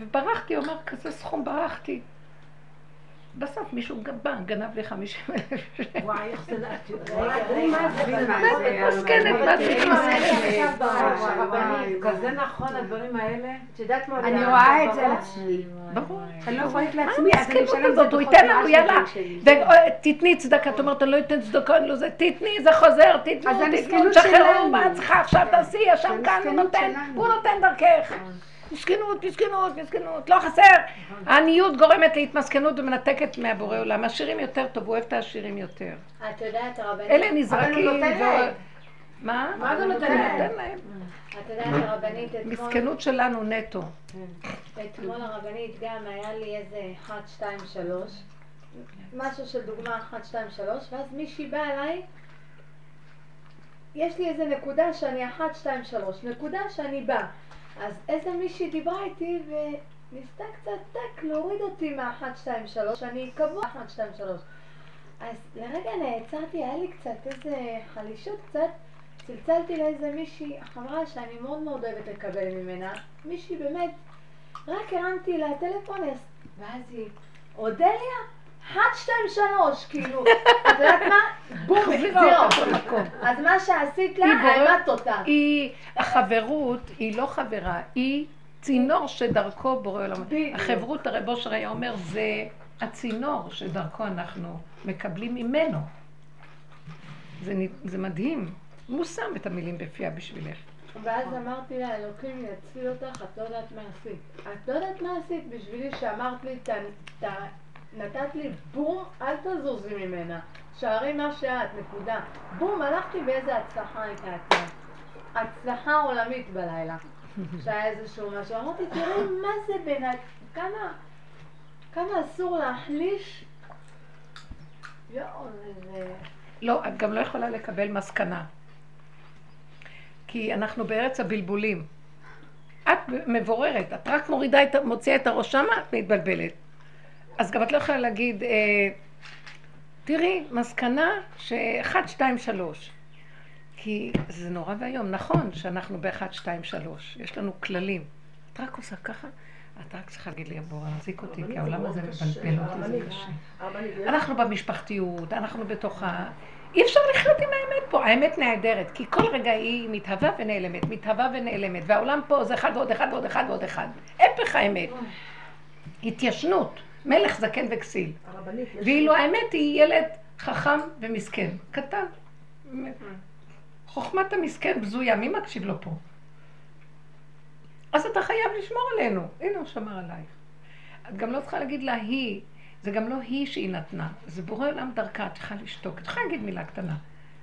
S1: וברחתי, הוא אומר, כזה סכום, ברחתי. בסוף מישהו בא, גנב לי 50 אלף שקל.
S4: וואי, איך זה
S5: זה,
S1: את מתמסכנת? מה את מתמסכנת?
S4: כזה נכון הדברים האלה.
S2: את יודעת מה?
S5: אני רואה את זה על עצמי.
S1: ברור.
S5: אני לא יכולה
S1: מה
S5: לעצמי, אז אני
S1: המסכנות
S5: משלם את זה
S1: הזאת? הוא ייתן לנו, יאללה.
S5: שלי.
S1: ותתני צדקה, את אומרת, אני לא אתן צדקה, אני לא זה, תתני, זה חוזר, תתנו, תתנו, תשחררו. מה את צריכה עכשיו, תעשי, השם
S5: זה
S1: כאן, הוא נותן. הוא נותן דרכך. מסכנות, מסכנות, מסכנות, לא חסר. העניות גורמת להתמסכנות ומנתקת מהבורא עולם. עשירים יותר טוב, הוא אוהב את העשירים יותר.
S2: את יודעת, הרבנית,
S1: אלה נזרקים.
S5: נותן
S1: ו-
S5: להם.
S1: מה?
S4: מה זה
S1: הוא
S4: נותן להם?
S1: נותן להם.
S2: את יודעת, הרבנית, אתמול,
S1: מסכנות שלנו נטו.
S2: אתמול הרבנית גם היה לי איזה 1, 2, 3, משהו של דוגמה 1, 2, 3, ואז מישהי באה אליי, יש לי איזה נקודה שאני אחת, שתיים, שלוש, נקודה שאני באה. אז איזה מישהי דיברה איתי וניסתה קצת טק להוריד אותי מהאחת, שתיים, שלוש, אני קבוע אחת, שתיים, שלוש. אז לרגע נעצרתי, היה לי קצת איזה חלישות קצת, צלצלתי לאיזה מישהי, חברה שאני מאוד מאוד אוהבת לקבל ממנה, מישהי באמת, רק הרמתי לה טלפון, אז- ואז היא, אודליה? אחת, שתיים, שלוש, כאילו, את יודעת מה? בום,
S1: החזירה אותה. במקום.
S2: אז מה שעשית לה, העמדת אותה.
S1: היא, החברות היא לא חברה, היא צינור שדרכו בורא עולם. החברות, הרב אושר היה אומר, זה הצינור שדרכו אנחנו מקבלים ממנו. זה, מדהים. הוא שם את המילים בפיה בשבילך.
S2: ואז אמרתי לה, אלוקים יציל אותך, את לא יודעת מה עשית. את לא יודעת מה עשית בשבילי שאמרת לי, "ת- ת- נתת לי בום, אל תזוזי ממנה. שערי מה שאת, נקודה. בום, הלכתי באיזה הצלחה הייתה אצלך. הצלחה עולמית בלילה. שהיה איזשהו משהו. אמרתי, תראי מה זה בין ה... כמה, כמה אסור להחליש. יואו, זה...
S1: לא, את גם לא יכולה לקבל מסקנה. כי אנחנו בארץ הבלבולים. את מבוררת, את רק מורידה, את, מוציאה את הראש שמה ומתבלבלת. אז גם את לא יכולה להגיד, אה, תראי, מסקנה שאחד, שתיים, שלוש. כי זה נורא ואיום. נכון שאנחנו באחד, שתיים, שלוש. יש לנו כללים. את רק עושה ככה, את רק צריכה להגיד לי, בוא, להחזיק אותי, כי העולם הזה מבלבל אותי, זה קשה. אנחנו במשפחתיות, אנחנו בתוך ה... אי אפשר לחיות עם האמת פה, האמת נהדרת, כי כל רגע היא מתהווה ונעלמת, מתהווה ונעלמת, והעולם פה זה אחד ועוד אחד ועוד אחד ועוד אחד. הפך האמת. התיישנות, מלך זקן וכסיל. ואילו האמת היא ילד חכם ומסכן, קטן. חוכמת המסכן בזויה, מי מקשיב לו פה? אז אתה חייב לשמור עלינו. הנה הוא שמר עלייך. את גם לא צריכה להגיד לה היא, זה גם לא היא שהיא נתנה, זה בורא עולם דרכה, את צריכה לשתוק, את צריכה להגיד מילה קטנה.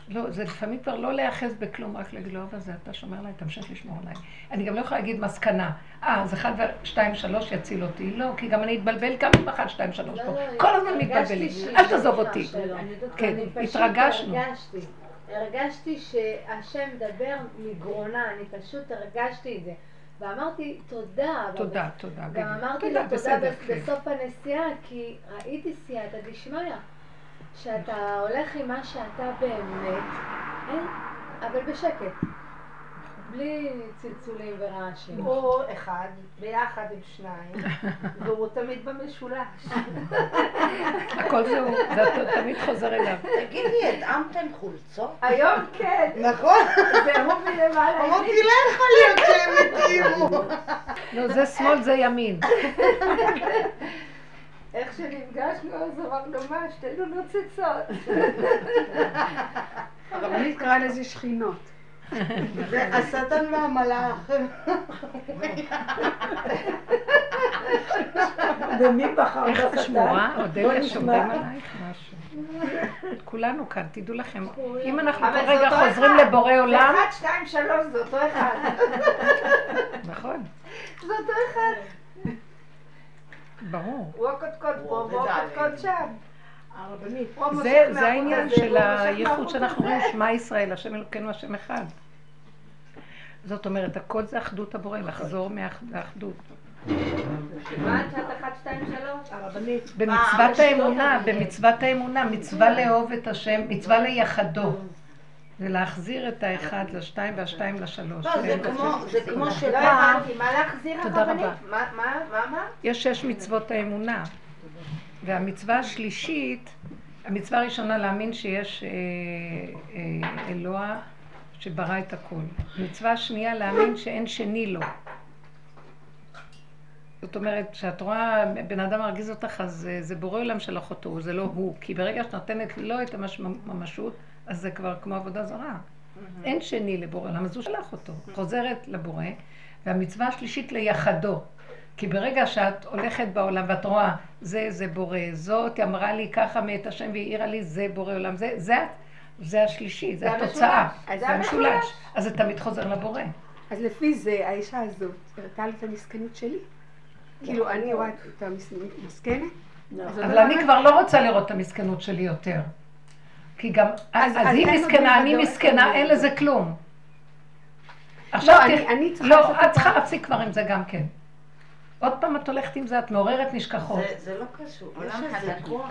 S1: לא, זה לפעמים כבר לא להיאחז בכלום, רק להגיד לו, אבל זה אתה שומר עליי, תמשיך לשמור עליי. אני גם לא יכולה להגיד מסקנה, אה, אז אחד ושתיים שלוש יציל אותי. לא, כי גם אני אתבלבל כמה עם אחד, שתיים, שלוש
S2: לא,
S1: פה.
S2: לא,
S1: כל הזמן מתבלבלים. אל תעזוב
S2: בטוחה
S1: אותי. כן, התרגשנו.
S2: הרגשתי, שהשם מדבר מגרונה, אני פשוט הרגשתי את זה. ואמרתי תודה.
S1: תודה, תודה.
S2: גם. אמרתי לו תודה
S1: בסדר,
S2: בס-
S1: כן.
S2: בסוף הנסיעה, כי ראיתי סייעתא דשמיא, שאתה הולך עם מה שאתה באמת, אין, אבל בשקט, בלי צלצולים ורעשים.
S5: או אחד ביחד עם שניים, והוא תמיד במשולש.
S1: הכל זהו, זה תמיד חוזר אליו.
S6: תגידי, התאמתם חולצות?
S5: היום כן,
S6: נכון.
S5: זה הוא מלמעלה.
S6: אמרתי, לא יכול להיות שהם התאימו.
S1: לא, זה שמאל, זה ימין.
S5: איך שנפגשנו אז אמרנו, מה, שתינו נוצצות.
S7: הרבנית קראה לזה שכינות.
S6: זה השטן והמלאך.
S5: ומי בחר
S1: איך את שמורה? אודליה. שומרים עלייך משהו. כולנו כאן, תדעו לכם. אם אנחנו
S5: אבל
S1: כל רגע חוזרים. לבורא
S5: זה
S1: עולם,
S5: אחד, שתיים, שלוש, זה אותו אחד.
S1: נכון,
S5: זה אותו אחד.
S1: ברור.
S5: הוא הקודקוד פה,
S6: הוא
S5: והוא. הקודקוד שם.
S1: זה, העניין של הייחוד שאנחנו. אומרים, שמע ישראל, השם אלוקינו, השם אחד. זאת אומרת, הכל זה אחדות הבורא, לחזור מהאחדות. במצוות האמונה, במצוות האמונה, מצווה לאהוב את השם, מצווה ליחדו. זה להחזיר את האחד לשתיים והשתיים לשלוש.
S6: לא, זה כמו- זה כמו
S5: לא
S6: שפעם,
S5: הבנתי, מה להחזיר הרבנית? מה, מה, מה?
S1: יש שש מצוות האמונה. והמצווה השלישית, המצווה הראשונה להאמין שיש אה, אה, אלוה שברא את הכל. מצווה השנייה להאמין שאין שני לו. זאת אומרת, כשאת רואה בן אדם מרגיז אותך, אז אה, זה בורא עולם שלח אותו, זה לא הוא. כי ברגע שאת נותנת לו את הממשות, אז זה כבר כמו עבודה זרה. אין שני לבורא עולם, אז הוא שלח אותו. חוזרת לבורא, והמצווה השלישית ליחדו. כי ברגע שאת הולכת בעולם ואת רואה, זה, זה בורא, זאת אמרה לי ככה מאת השם והעירה לי, זה בורא עולם, זה, זה, זה השלישי, זה
S5: זה
S1: התוצאה.
S5: המשולש.
S1: זה המשולש. אז זה תמיד חוזר לבורא.
S7: אז לפי זה, האישה הזאת הראתה לי את המסכנות שלי. כאילו, אני רואה את המסכנת, אז
S1: אבל אני כבר לא רוצה לראות את המסכנות שלי יותר. כי גם,
S7: אז-
S1: אז
S7: אז
S1: היא
S7: אין
S1: מסכנה, אני מסכנה,
S7: אין
S1: אין לזה כלום. עכשיו
S7: אני-
S1: תראי-
S7: אני צריכה
S1: לא, את
S7: את
S1: צריכה להפסיק כבר עם זה גם כן. עוד פעם את הולכת עם זה, את מעוררת נשכחות.
S6: זה- זה לא קשור.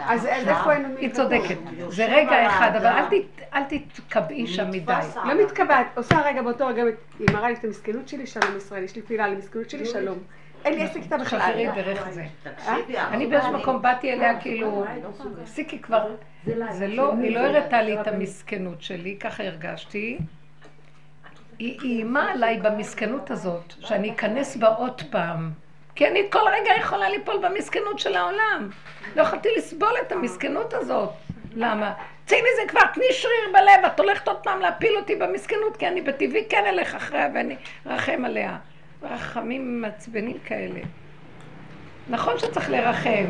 S7: אז איפה היינו
S1: היא? צודקת. זה רגע אחד, אבל. אל תת- אל תתקבעי שם מדי.
S7: לא. מתקבעת, עושה רגע באותו רגע, היא מראה לי את המסכנות שלי, שלום ישראל, יש לי תפילה על המסכנות שלי, שלום. אין לי עסק איתה בכלל.
S1: שחררי דרך זה.
S6: תקשיבי,
S1: אני באיזשהו מקום באתי אליה כאילו, הפסיקי כבר, זה לא, היא לא הראתה לי את המסכנות שלי, ככה הרגשתי. היא איימה עליי במסכנות הזאת, שאני אכנס בה עוד פעם. כי אני כל רגע יכולה ליפול במסכנות של העולם. לא יכולתי לסבול את המסכנות הזאת. למה? צאי מזה כבר, תני שריר בלב, את הולכת עוד פעם להפיל אותי במסכנות, כי אני בטבעי כן אלך אחריה ואני רחם עליה. רחמים מעצבנים כאלה. נכון שצריך לרחם,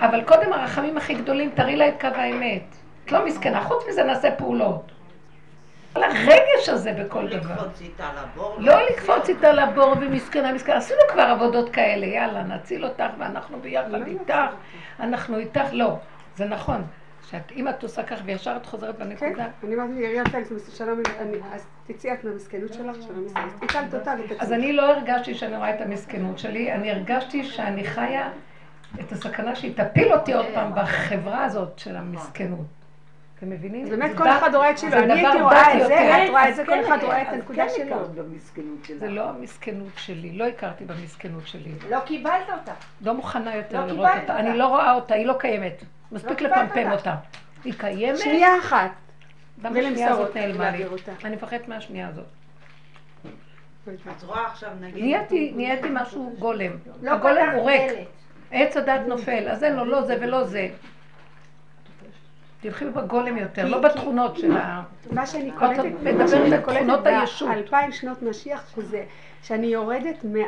S1: אבל קודם הרחמים הכי גדולים, תראי לה את קו האמת. את לא מסכנה, חוץ מזה נעשה פעולות. על הרגש הזה בכל דבר.
S6: לקפוץ איתה לבור.
S1: לא לקפוץ איתה לבור ומסכנה, מסכנה. עשינו כבר עבודות כאלה, יאללה, נציל אותך ואנחנו ביחד איתך, אנחנו איתך. לא, זה נכון. שאת, אם את עושה כך וישר את חוזרת
S7: כן,
S1: בנקודה.
S7: אני אמרתי לי, יריב טלס, שלום, אני- אז תצאי את מהמסכנות שלך, שלום ישראל. הצלת אותה ותצאי.
S1: אז אני לא הרגשתי שאני רואה את המסכנות שלי, אני הרגשתי שאני חיה את הסכנה שהיא תפיל אותי עוד פעם בחברה הזאת של המסכנות. אתם מבינים?
S7: אז באמת כל אחד רואה את שלו, אני הייתי רואה את זה. את רואה את זה, כל
S4: כן,
S7: אחד רואה את הנקודה
S4: כן
S7: שלו.
S1: זה לא המסכנות שלי, לא הכרתי במסכנות שלי.
S5: לא קיבלת אותה.
S1: לא מוכנה יותר
S5: לא
S1: לראות אותה. אני לא רואה אותה, היא לא קיימת. מספיק לפמפם
S5: אותה.
S1: אותה. היא קיימת,
S7: שנייה אחת.
S1: למה השנייה
S7: ולמסור
S1: הזאת נעלמה לי? אני מפחדת מהשנייה הזאת.
S6: את רואה עכשיו נגיד...
S1: נהייתי נהייתי משהו גולם.
S5: לא
S1: הגולם הוא ריק. עץ הדת נופל, אז אין לו לא זה ולא זה. תלכי בגולם יותר, לא בתכונות של ה...
S7: מה שאני קולטת,
S1: מדברת
S7: מה שאני
S1: על תכונות הישות.
S7: באלפיים שנות משיח, שזה שאני יורדת מהישות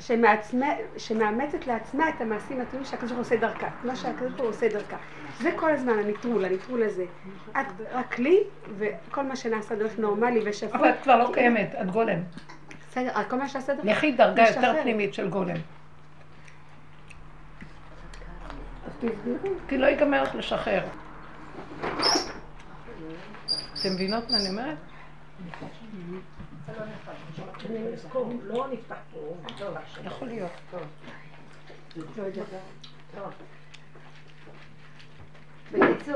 S7: שמעצמה- שמאמצת לעצמה את המעשים הטובים שהקדוש ברוך הוא עושה דרכה, מה שהקדוש ברוך הוא עושה דרכה. זה כל הזמן הנטרול, הנטרול הזה. את רק לי, וכל מה שנעשה דרך נורמלי ושפוי.
S1: אבל את כבר לא קיימת, את גולם.
S7: בסדר, כל מה שעשה דרך...
S1: לכי דרגה יותר. פנימית של גולם. כי לא ייגמר לך לשחרר. אתם מבינות מה אני אומרת?
S5: לא נפתח פה.
S1: יכול להיות.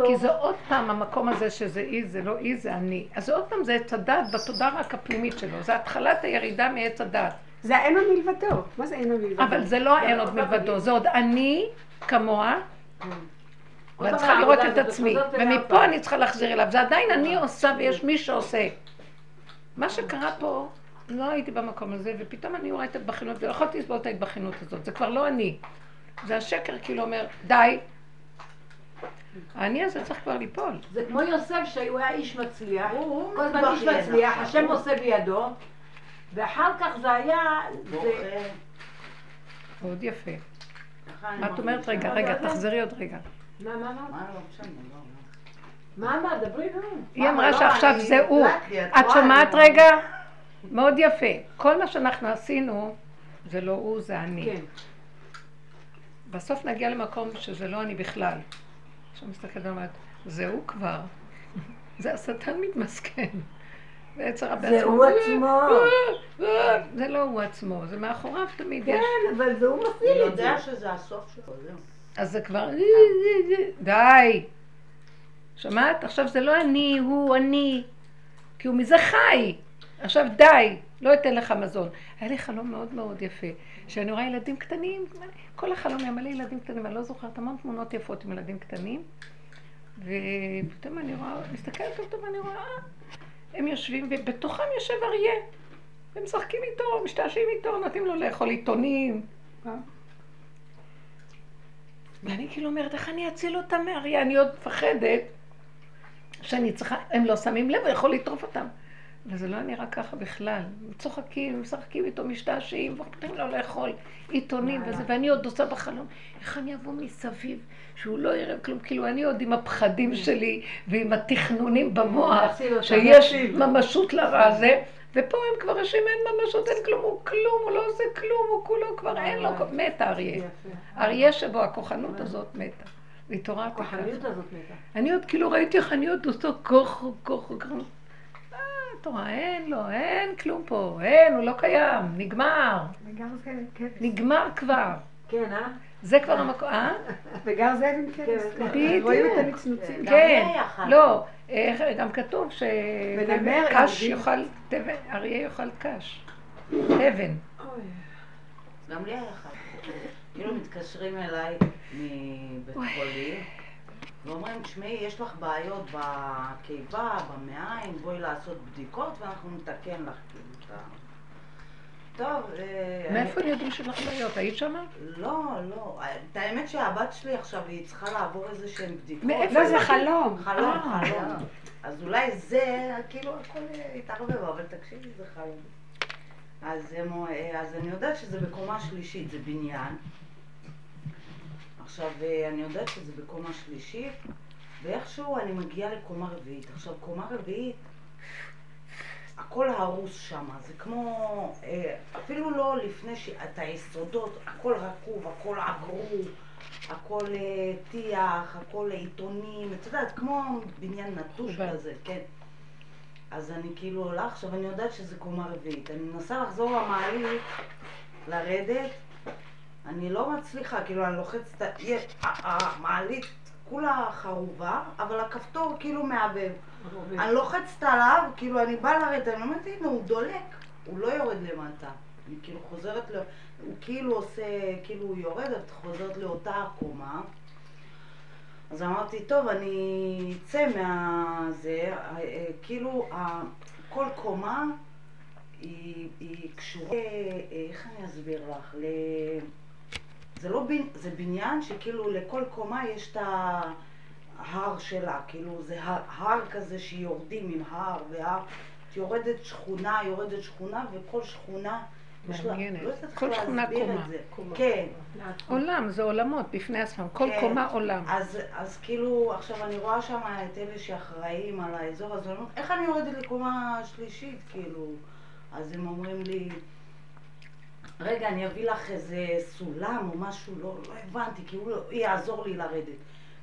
S1: כי זה עוד פעם המקום הזה שזה אי, זה לא אי, זה אני. אז זה עוד פעם זה עץ הדת בתודעה רק הפנימית שלו. זה התחלת הירידה מעץ הדת.
S7: זה האין עוד מלבדו. מה זה אין עוד מלבדו?
S1: אבל זה לא האין עוד מלבדו, זה עוד אני כמוה, ואני צריכה לראות את עצמי. ומפה. אני צריכה להחזיר אליו. זה עדיין אני עושה ויש מי שעושה. מה שקרה פה, לא הייתי במקום הזה, ופתאום אני רואה את ההתבחינות, ולא יכולתי לסבול את ההתבחינות הזאת. זה כבר לא אני. זה השקר כאילו אומר, די. האני הזה צריך כבר ליפול.
S4: זה כמו יוסף שהוא היה איש מצליח,
S6: הוא
S4: כל הזמן איש מצליח,
S6: עכשיו.
S4: השם עושה בידו, ואחר כך זה היה.
S1: מאוד יפה.
S6: אני
S1: מה את אומרת? רגע, רגע, תחזרי עוד רגע.
S4: מה, מה, מה,
S6: מה, לא לא, לא.
S4: מה, דברי נו.
S1: היא אמרה שעכשיו זה הוא.
S6: את
S1: שומעת רגע? מאוד יפה. כל מה שאנחנו עשינו, זה לא הוא, זה אני.
S4: כן.
S1: בסוף נגיע למקום שזה לא אני בכלל. עכשיו מסתכלת ואומרת, זה הוא כבר. זה השטן מתמסכן. זה יצר הבן
S4: זה הוא עצמו.
S1: זה לא הוא עצמו, זה מאחוריו תמיד יש.
S4: כן, אבל זה הוא
S6: אני
S4: מפעיל את זה.
S6: יודע שזה הסוף שלו, זהו.
S1: אז זה כבר... די. שמעת? עכשיו זה לא אני, הוא אני. כי הוא מזה חי. עכשיו די, לא אתן לך מזון. היה לי חלום מאוד מאוד יפה, שאני רואה ילדים קטנים, כל החלום היה מלא ילדים קטנים, אני לא זוכרת המון תמונות יפות עם ילדים קטנים, ופתאום אני רואה, מסתכלת על טוב ואני רואה, אה, הם יושבים, ובתוכם יושב אריה. הם משחקים איתו, משתעשעים איתו, נותנים לו לאכול עיתונים. ואני כאילו אומרת, איך אני אציל אותם מאריה? אני עוד מפחדת שאני צריכה, הם לא שמים לב, הוא יכול לטרוף אותם. וזה לא נראה ככה בכלל. צוחקים, משחקים איתו, משתעשעים, ונותנים לו לאכול עיתונים וזה, ואני עוד עושה בחלום, איך אני אבוא מסביב, שהוא לא יראה כלום, כאילו אני עוד עם הפחדים שלי ועם התכנונים במוח, שיש. ממשות לרע הזה, ופה הם כבר יושבים, אין ממשות, אין כלום, הוא כלום, הוא לא עושה כלום, הוא כולו כבר אין לו, מת האריה.
S4: יפה.
S1: אריה שבו הכוחנות הזאת מתה. והתעוררתי ככה.
S4: הכוחניות הזאת מתה.
S1: אני עוד כאילו ראיתי איך אני עוד עושה ככה, ככה, ככה. אה, רואה, אין לו, אין כלום פה, אין, הוא לא קיים, נגמר. נגמר כבר.
S4: כן, אה?
S1: זה כבר המקום, אה?
S7: וגר זאב עם כבש.
S4: כן,
S1: בדיוק.
S7: רואים את הנצנוצים.
S3: גם
S1: כן,
S3: יכל.
S1: לא, אה, גם כתוב
S7: ונמר
S1: שקש. יאכל תבן, אריה יאכל קש, תבן.
S3: גם לי היה חד. כאילו מתקשרים אליי מבית חולים, ואומרים, תשמעי, יש לך בעיות בקיבה, במעיים, בואי לעשות בדיקות ואנחנו נתקן לך כאילו את ה... טוב, אה,
S1: מאיפה אני יודעים שיש לך בעיות? היית שמה?
S3: לא, לא. את האמת שהבת שלי עכשיו, היא צריכה לעבור איזה שהן בדיקות.
S1: מאיפה
S7: לא, זה חלום.
S3: חלום,
S1: אה.
S3: חלום. אז אולי זה, כאילו, הכל התערבב, אבל תקשיבי, זה חלום. אז, הם, אה, אז אני יודעת שזה בקומה שלישית, זה בניין. עכשיו, אה, אני יודעת שזה בקומה שלישית, ואיכשהו אני מגיעה לקומה רביעית. עכשיו, קומה רביעית, הכל הרוס שם, זה כמו, אה, אפילו לא לפני ש... את היסודות, הכל רקוב, הכל עגרו, הכל אה, טיח, הכל עיתונים, את יודעת, כמו בניין נטוש
S1: חורבן.
S3: כזה, כן. אז אני כאילו עולה עכשיו, אני יודעת שזה קומה רביעית. אני מנסה לחזור למעלית, לרדת, אני לא מצליחה, כאילו אני לוחצת, יש- המעלית כולה חרובה, אבל הכפתור כאילו מעבב. אני לוחצת עליו, כאילו אני באה לרדת, אני אומרת, הנה הוא דולק, הוא לא יורד למטה. אני כאילו חוזרת, ל... הוא כאילו עושה, כאילו הוא יורד, את חוזרת לאותה הקומה. אז אמרתי, טוב, אני אצא מהזה, אה, כאילו כל קומה היא, היא קשורה, אה, איך אני אסביר לך? ל... זה לא בנ... זה בניין שכאילו לכל קומה יש את ההר שלה, כאילו זה הר, הר כזה שיורדים עם הר והר, את יורדת שכונה, יורדת שכונה וכל שכונה
S1: מעניינת.
S3: לא
S1: כל שכונה קומה.
S3: כן,
S1: עולם, זה עולמות בפני עצמם, כל
S3: כן.
S1: קומה עולם.
S3: אז, אז כאילו, עכשיו אני רואה שם את אלה שאחראים על האזור הזה, איך אני יורדת לקומה שלישית, כאילו? אז הם אומרים לי, רגע, אני אביא לך איזה סולם או משהו, לא, לא הבנתי, כאילו הוא יעזור לי לרדת.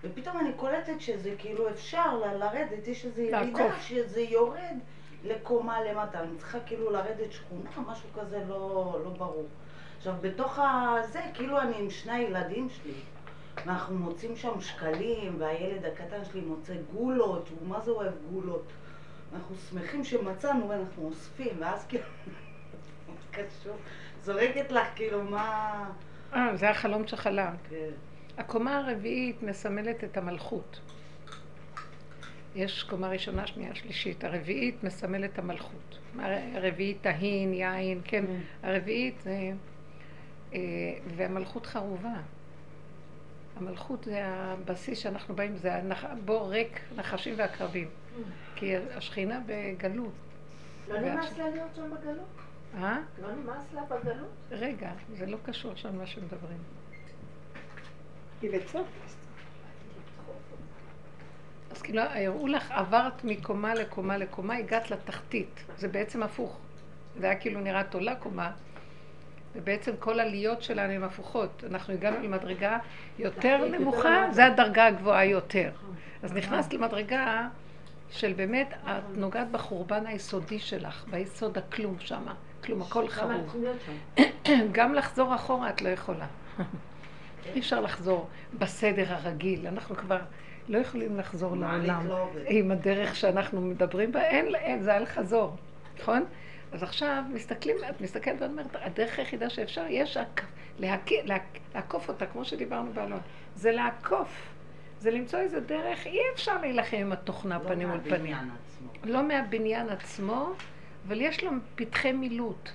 S3: ופתאום אני קולטת שזה כאילו אפשר ל- לרדת, יש איזו ירידה. שזה יורד לקומה למטה. אני צריכה כאילו לרדת שכונה, משהו כזה לא, לא ברור. עכשיו, בתוך הזה, כאילו אני עם שני הילדים שלי. ואנחנו מוצאים שם שקלים, והילד הקטן שלי מוצא גולות, הוא מה זה אוהב גולות. אנחנו שמחים שמצאנו ואנחנו אוספים, ואז כאילו, קשור, זורקת לך כאילו מה...
S1: אה, זה החלום שחלמת.
S3: כן.
S1: הקומה הרביעית מסמלת את המלכות. יש קומה ראשונה, שנייה, שלישית. הרביעית מסמלת המלכות. הרביעית טהין, יין, כן. הרביעית זה... אה, והמלכות חרובה. המלכות זה הבסיס שאנחנו באים, זה הנח... בור ריק, נחשים ועקרבים. כי השכינה בגלות.
S5: לא נמאס לה להיות שם בגלות?
S1: אה?
S5: לא נמאס לה בגלות?
S1: רגע, זה לא קשור עכשיו למה שמדברים.
S7: היא בצוף.
S1: אז כאילו, הראו לך, עברת מקומה לקומה לקומה, הגעת לתחתית. זה בעצם הפוך. זה היה כאילו נראית עולה קומה, ובעצם כל עליות שלנו הן הפוכות. אנחנו הגענו למדרגה יותר נמוכה, זה הדרגה הגבוהה יותר. אז נכנסת למדרגה של באמת, את נוגעת בחורבן היסודי שלך, ביסוד הכלום שמה. כלום, הכל חרוב. גם לחזור אחורה את לא יכולה. אי אפשר לחזור בסדר הרגיל. אנחנו כבר לא יכולים לחזור לעולם
S3: לא.
S1: עם הדרך שאנחנו מדברים בה. אין, אין, זה אל חזור, נכון? אז עכשיו מסתכלים, את מסתכלת ואת אומרת, הדרך היחידה שאפשר, יש רק להק- לעקוף אותה, כמו שדיברנו באלון. זה לעקוף. זה למצוא איזה דרך, אי אפשר להילחם עם התוכנה
S3: לא
S1: פנים מול פנים.
S3: מהבניין עצמו.
S1: לא מהבניין עצמו, אבל יש לו פתחי מילוט.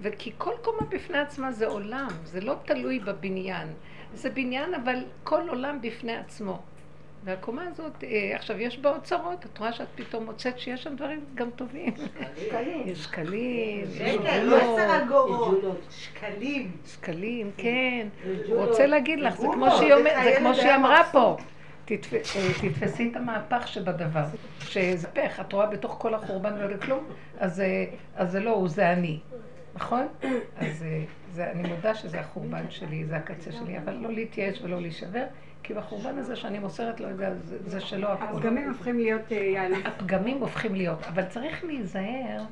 S1: וכי כל קומה בפני עצמה זה עולם, זה לא תלוי בבניין. זה בניין, אבל כל עולם בפני עצמו. והקומה הזאת, אה, עכשיו יש בה אוצרות, את רואה שאת פתאום מוצאת שיש שם דברים גם טובים. יש שקלים, יש
S3: שקל, לא עשר אגורות. שקלים.
S1: שקלים, כן.
S4: ג'ולות.
S1: רוצה להגיד לך, זה כמו שהיא אמרה. פה. אה, תתפסי את המהפך שבדבר, שזה פך, את רואה בתוך כל החורבן לא כלום, אז אה, אז זה לא הוא, זה אני, נכון? אז אה, זה, אני מודה שזה החורבן שלי, זה הקצה שלי, אבל לא להתייאש ולא להישבר, כי בחורבן הזה שאני מוסרת לו את זה, זה- שלו הכול.
S7: הפגמים הופכים להיות יהלום.
S1: הפגמים הופכים להיות, אבל צריך להיזהר,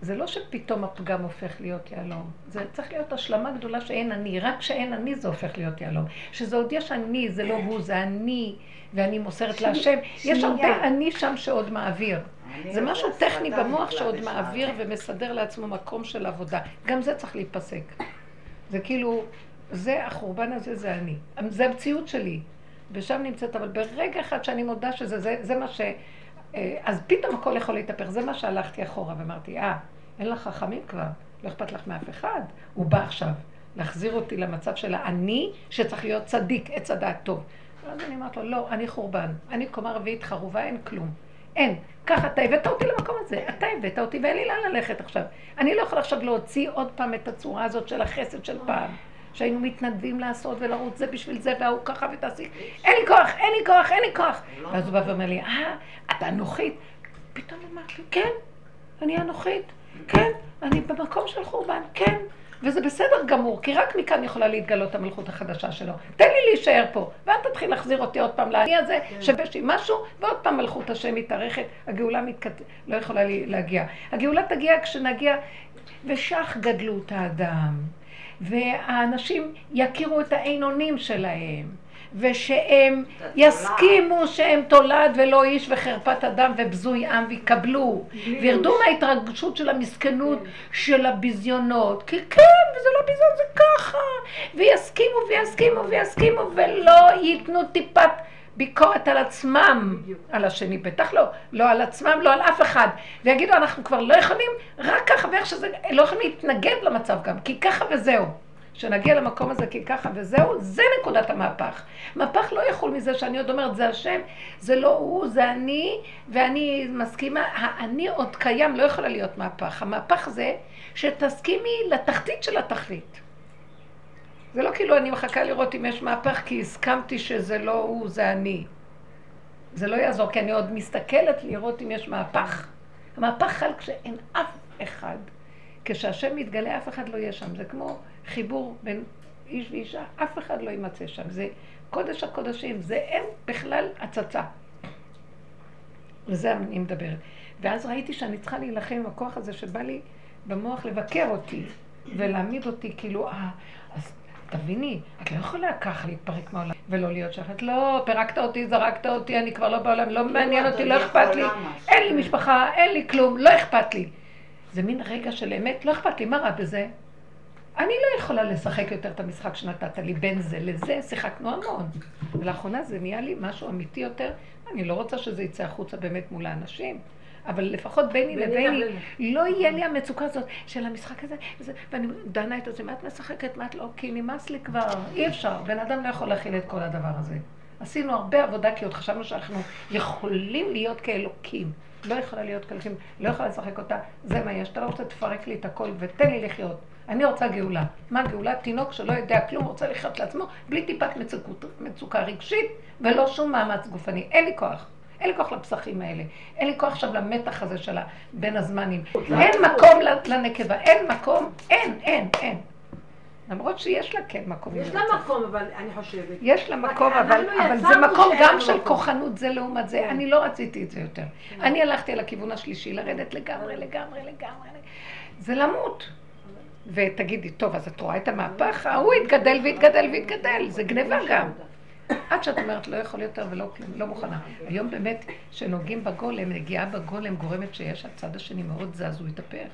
S1: זה לא שפתאום הפגם הופך להיות יהלום, זה צריך להיות השלמה גדולה שאין אני, רק כשאין אני זה הופך להיות יהלום. שזה עוד יש אני, זה לא הוא, זה אני, ואני מוסרת להשם. יש. הרבה אני שם שעוד מעביר. זה
S6: רוצה
S1: משהו טכני במוח שעוד. מעביר ומסדר לעצמו מקום של עבודה. גם זה צריך להיפסק. זה כאילו, זה החורבן הזה זה אני. זה המציאות שלי. ושם נמצאת, אבל ברגע אחד שאני מודה שזה זה, זה מה ש... אה, אז פתאום הכל יכול להתהפך. זה מה שהלכתי אחורה ואמרתי, אה, אין לך חכמים כבר, לא אכפת לך מאף אחד. הוא בא עכשיו להחזיר אותי למצב של האני, שצריך להיות צדיק, עץ הדעת טוב. ואז אני אומרת לו, לא, אני חורבן, אני קומה רביעית חרובה, אין כלום. אין. ככה אתה הבאת אותי למקום הזה, אתה הבאת אותי ואין לי לאן ללכת עכשיו. אני לא יכולה עכשיו להוציא עוד פעם את הצורה הזאת של החסד של פעם. שהיינו מתנדבים לעשות ולרוץ זה בשביל זה וההוא ככה ותעשי, אין לי כוח, אין לי כוח, אין לי כוח. ואז הוא בא ואומר לי, אה, אתה אנוכית? פתאום אמרתי, כן, אני אנוכית, כן, אני במקום של חורבן, כן. וזה בסדר גמור, כי רק מכאן יכולה להתגלות המלכות החדשה שלו. תן לי להישאר פה, ואל תתחיל להחזיר אותי עוד פעם לאני הזה, שיש לי משהו, ועוד פעם מלכות השם מתארכת, הגאולה מתקט... לא יכולה להגיע. הגאולה תגיע כשנגיע, ושך גדלות האדם, והאנשים יכירו את האין אונים שלהם, ושהם יסכימו שהם תולד ולא איש וחרפת אדם ובזוי עם ויקבלו, וירדו מההתרגשות של המסכנות של הביזיונות, כי כן, וזה לא ביזיון, זה ככה, ויסכימו ויסכימו ויסכימו ולא ייתנו טיפת ביקורת על עצמם, על השני, בטח לא, לא על עצמם, לא על אף אחד, ויגידו אנחנו כבר לא יכולים, רק ככה ואיך שזה, לא יכולים להתנגד למצב גם, כי ככה וזהו. שנגיע למקום הזה כי ככה וזהו, זה נקודת המהפך. מהפך לא יכול מזה שאני עוד אומרת, זה השם, זה לא הוא, זה אני, ואני מסכימה, האני עוד קיים, לא יכולה להיות מהפך. המהפך זה שתסכימי לתחתית של התכלית. זה לא כאילו אני מחכה לראות אם יש מהפך, כי הסכמתי שזה לא הוא, זה אני. זה לא יעזור, כי אני עוד מסתכלת לראות אם יש מהפך. המהפך חל כשאין אף אחד. כשהשם מתגלה, אף אחד לא יהיה שם. זה כמו חיבור בין איש ואישה, אף אחד לא יימצא שם. זה קודש הקודשים, זה אין בכלל הצצה. וזה אני מדברת. ואז ראיתי שאני צריכה להילחם עם הכוח הזה שבא לי במוח לבקר אותי ולהעמיד אותי כאילו, אה, אז תביני, את לא יכולה ככה להתפרק מהעולם ולא להיות שייכת. לא, פירקת אותי, זרקת אותי, אני כבר לא בעולם, לא מעניין אותי, לא אכפת לי. אין לי משפחה, אין לי כלום, לא אכפת לי. זה מין רגע של אמת, לא אכפת לי, מה רע בזה? אני לא יכולה לשחק יותר את המשחק שנתת לי בין זה לזה, שיחקנו המון. ולאחרונה זה נהיה לי משהו אמיתי יותר, אני לא רוצה שזה יצא החוצה באמת מול האנשים, אבל לפחות ביני לביני, לא יהיה לי המצוקה הזאת של המשחק הזה, ואני דנה את זה, מה את משחקת, מה את לא, כי נמאס לי כבר, אי אפשר, בן אדם לא יכול להכיל את כל הדבר הזה. עשינו הרבה עבודה, כי עוד חשבנו שאנחנו יכולים להיות כאלוקים. לא יכולה להיות כאלוקים, לא יכולה לשחק אותה, זה מה יש, אתה לא רוצה, תפרק לי את הכל ותן לי לחיות. אני רוצה גאולה. מה גאולה? תינוק שלא יודע כלום, רוצה לחיות לעצמו, בלי טיפת מצוקה רגשית, ולא שום מאמץ גופני. אין לי כוח. אין לי כוח לפסחים האלה. אין לי כוח עכשיו למתח הזה של בין הזמנים. אין מקום לנקבה, אין מקום, אין, אין, אין. למרות שיש לה כן מקום.
S4: יש לה מקום, אבל אני חושבת.
S1: יש לה מקום, אבל, אבל זה מקום גם של
S4: מקום.
S1: כוחנות זה לעומת זה. אני לא רציתי את זה יותר. אני הלכתי על הכיוון השלישי, לרדת לגמרי, לגמרי, לגמרי. זה למות. ותגידי, טוב, אז את רואה את המהפך? ההוא התגדל והתגדל והתגדל, זה גניבה גם. עד שאת אומרת, לא יכול יותר ולא כלום, לא מוכנה. היום באמת, כשנוגעים בגולם, נגיעה בגולם גורמת שיש הצד השני מאוד זז, הוא התהפך.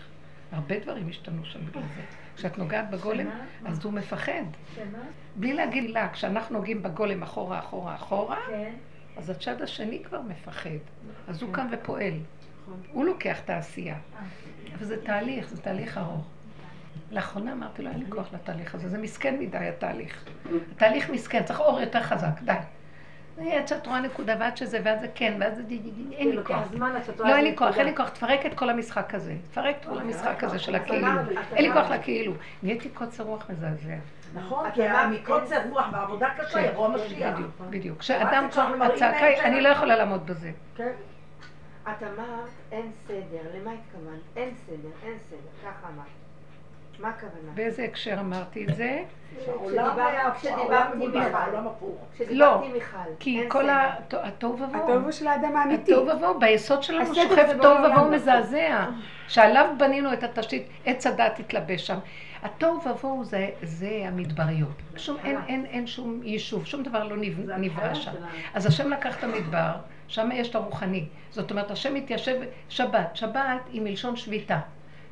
S1: הרבה דברים השתנו שם בגלל זה. כשאת נוגעת בגולם, אז הוא מפחד.
S2: שמה?
S1: בלי להגיד לה, כשאנחנו נוגעים בגולם אחורה, אחורה, אחורה,
S2: כן.
S1: אז הצד השני כבר מפחד. אז הוא קם ופועל. הוא לוקח את העשייה. אבל זה תהליך, זה תהליך ארוך. לאחרונה אמרתי לו, אין לי כוח לתהליך הזה, זה מסכן מדי התהליך. התהליך מסכן, צריך אור יותר חזק, די. עד שאת רואה נקודה ועד שזה, ואז זה כן, ואז זה די, די, די, אין לי כוח. לא, אין לי כוח, אין לי כוח, תפרק את כל המשחק הזה. תפרק את כל המשחק הזה של הכאילו. אין לי כוח. לכאילו. נהייתי קוצר רוח מזעזע.
S8: נכון, כי מקוצר רוח בעבודה קשה יבוא המשיח.
S1: בדיוק, בדיוק. כשאדם, הצעקה, אני לא יכולה לעמוד בזה.
S4: כן.
S2: את אמרת אין סדר, למה התכוונת? אין סדר, אין סדר, ככה אמרת.
S7: מה הכוונה?
S1: באיזה הקשר אמרתי את זה?
S2: כשדיברתי מיכל. מיכל.
S1: כי כל התוהו ובוהו.
S7: הטוב של האדם האמיתי.
S1: התוהו ובוהו, ביסוד שלנו שוכב תוהו ובוהו. מזעזע, שעליו בנינו את התשתית, עץ הדת התלבש שם. התוהו ובוהו זה, זה המדבריות. שום, אין, אין, אין שום יישוב, שום דבר לא נב- נברא שם. אז השם לקח את המדבר, שם יש את הרוחני. זאת אומרת, השם מתיישב, שבת, שבת היא מלשון שביתה.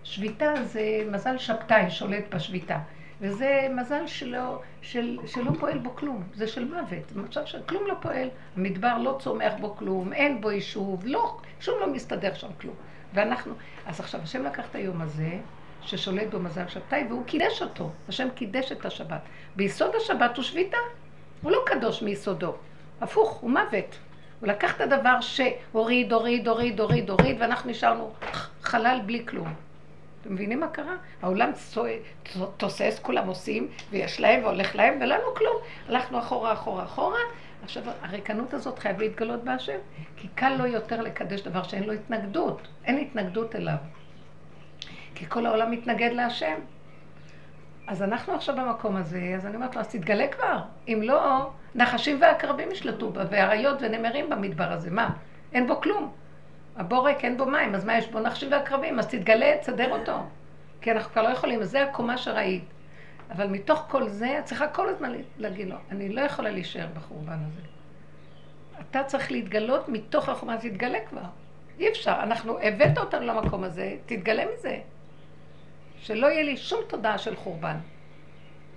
S1: שביתה זה מזל שבתאי שולט בשביתה. וזה מזל שלא, של, שלא פועל בו כלום, זה של מוות. מצב שכלום לא פועל, המדבר לא צומח בו כלום, אין בו יישוב, לא, שום לא מסתדר שם כלום. ואנחנו, אז עכשיו השם לקח את היום הזה, ששולט בו מזל שבתאי, והוא קידש אותו. השם קידש את השבת. ביסוד השבת הוא שביתה. הוא לא קדוש מיסודו. הפוך, הוא מוות. הוא לקח את הדבר שהוריד, הוריד, הוריד, הוריד, הוריד, ואנחנו נשארנו חלל בלי כלום. אתם מבינים מה קרה? העולם תוסס, כולם עושים, ויש להם והולך להם, ולנו כלום. הלכנו אחורה, אחורה, אחורה. עכשיו, הריקנות הזאת חייב להתגלות בהשם, כי קל לו יותר לקדש דבר שאין לו התנגדות. אין התנגדות אליו. כי כל העולם מתנגד להשם. אז אנחנו עכשיו במקום הזה, אז אני אומרת לו, אז תתגלה כבר. אם לא, נחשים ועקרבים ישלטו בה, ואריות ונמרים במדבר הזה. מה? אין בו כלום. הבור ריק, אין בו מים, אז מה יש בו נחשים ועקרבים? אז תתגלה, תסדר אותו. כי אנחנו כבר לא יכולים, זה הקומה שראית. אבל מתוך כל זה, את צריכה כל הזמן להגיד לו, אני לא יכולה להישאר בחורבן הזה. אתה צריך להתגלות מתוך החומה, אז תתגלה כבר. אי אפשר, אנחנו, הבאת אותנו למקום הזה, תתגלה מזה. שלא יהיה לי שום תודעה של חורבן.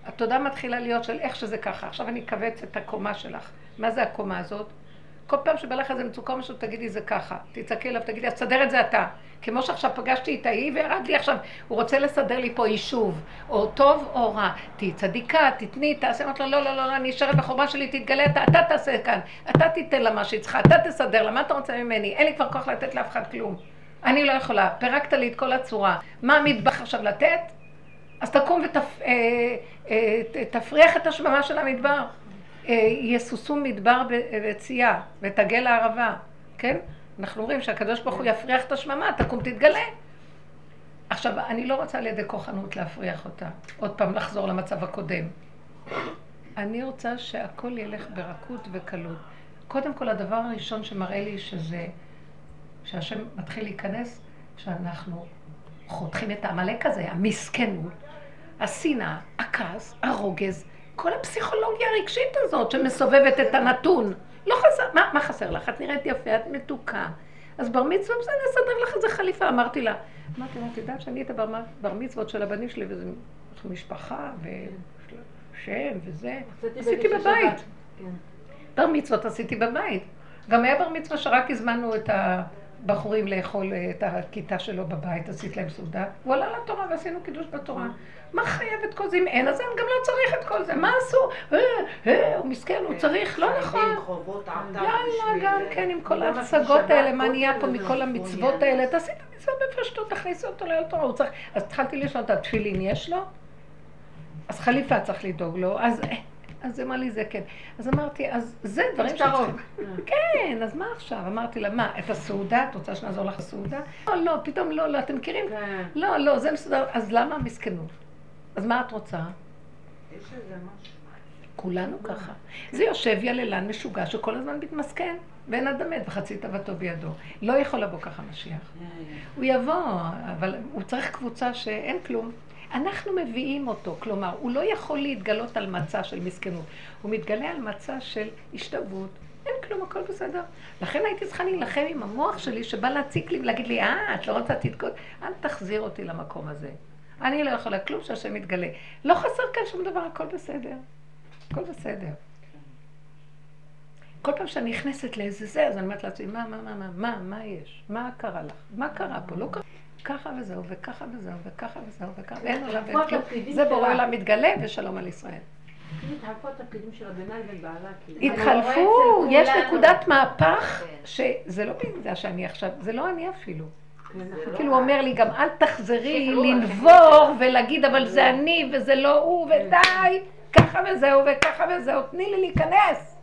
S1: התודעה מתחילה להיות של איך שזה ככה. עכשיו אני אכווץ את הקומה שלך. מה זה הקומה הזאת? כל פעם שבא לך איזה מצוקה או משהו, תגידי זה ככה. תצעקי אליו, תגידי, אז תסדר את זה אתה. כמו שעכשיו פגשתי את ההיא וירד לי עכשיו, הוא רוצה לסדר לי פה יישוב, או טוב או רע. תהיי צדיקה, תתני, תעשה, אמרת לו, לא, לא, לא, לא, אני אשארת בחורבה שלי, תתגלה, אתה, אתה תעשה כאן. אתה תיתן לה מה שהיא צריכה, אתה תסדר לה, מה אתה רוצה ממני? אין לי כבר כוח לתת לאף אחד כלום. אני לא יכולה, פירקת לי את כל הצורה. מה המטבח עכשיו לתת? אז תקום ותפריח את השממה של המדבר. יסוסו מדבר וצייה, ותגל הערבה, כן? אנחנו אומרים שהקדוש ברוך הוא יפריח את השממה, תקום תתגלה. עכשיו, אני לא רוצה על ידי כוחנות להפריח אותה. עוד פעם לחזור למצב הקודם. אני רוצה שהכל ילך ברכות וקלות. קודם כל, הדבר הראשון שמראה לי שזה, שהשם מתחיל להיכנס, שאנחנו חותכים את העמלק הזה, המסכנות, השנאה, הכעס, הרוגז, כל הפסיכולוגיה הרגשית הזאת שמסובבת את הנתון. לא חסר, מה, מה חסר לך? את נראית יפה, את מתוקה. אז בר מצווה, בסדר, נסדר לך איזה חליפה. אמרתי לה, אמרתי לה, את יודעת שאני את הבר בר מצוות של הבנים שלי, וזה משפחה, ושם, וזה, עשיתי בבית. בר מצוות עשיתי בבית. גם היה בר מצווה שרק הזמנו את הבחורים לאכול את הכיתה שלו בבית, עשית להם סעודה. הוא עלה לתורה ועשינו קידוש בתורה. מה חייב את כל זה? אם אין, אז אני גם לא צריך את כל זה. מה עשו? אה, אה, הוא מסכן, הוא צריך, לא נכון. יאללה, גם כן, עם כל ההצגות האלה, מה נהיה פה מכל המצוות האלה? תעשי את המצווה בפשטות, תכניסי אותו ליל תורה. הוא צריך... אז התחלתי לשאול את התפילין, יש לו? אז חליפה צריך לדאוג לו. אז... אז אמר לי זה כן. אז אמרתי, אז זה דברים שצריכים. כן, אז מה עכשיו? אמרתי לה, מה, את הסעודה? את רוצה שנעזור לך לסעודה? לא, לא, פתאום לא, לא, אתם מכירים? לא, לא, זה מסודר. אז למה המסכנות? אז מה את רוצה?
S6: יש איזה משהו.
S1: כולנו ככה. זה יושב יללן משוגע שכל הזמן מתמסכן, ואין אדם מת וחצי תאוותו בידו. לא יכול לבוא ככה משיח. הוא יבוא, אבל הוא צריך קבוצה שאין כלום. אנחנו מביאים אותו, כלומר, הוא לא יכול להתגלות על מצע של מסכנות, הוא מתגלה על מצע של השתוות. אין כלום, הכל בסדר. לכן הייתי צריכה להילחם עם המוח שלי שבא להציק לי ולהגיד לי, אה, את לא רוצה תתקוד, אל תחזיר אותי למקום הזה. אני לא יכולה כלום שהשם יתגלה. לא חסר כאן שום דבר, הכל בסדר. הכל בסדר. כל פעם שאני נכנסת לאיזה זה, אז אני אומרת לעצמי, מה, מה, מה, מה, מה, מה יש? מה קרה לך? מה קרה פה? לא קרה. ככה וזהו, וככה וזהו, וככה וזהו, וככה, ואין עולם ואין כלום. זה בורא עולם מתגלה, ושלום על ישראל.
S4: התחלפו התפקידים של הביניים ובעלה.
S1: התחלפו, יש נקודת מהפך, שזה לא בגלל שאני עכשיו, זה לא אני אפילו. כאילו הוא אומר לי גם אל תחזרי לנבור ולהגיד אבל זה אני וזה לא הוא ודי, ככה וזהו וככה וזהו, תני לי להיכנס.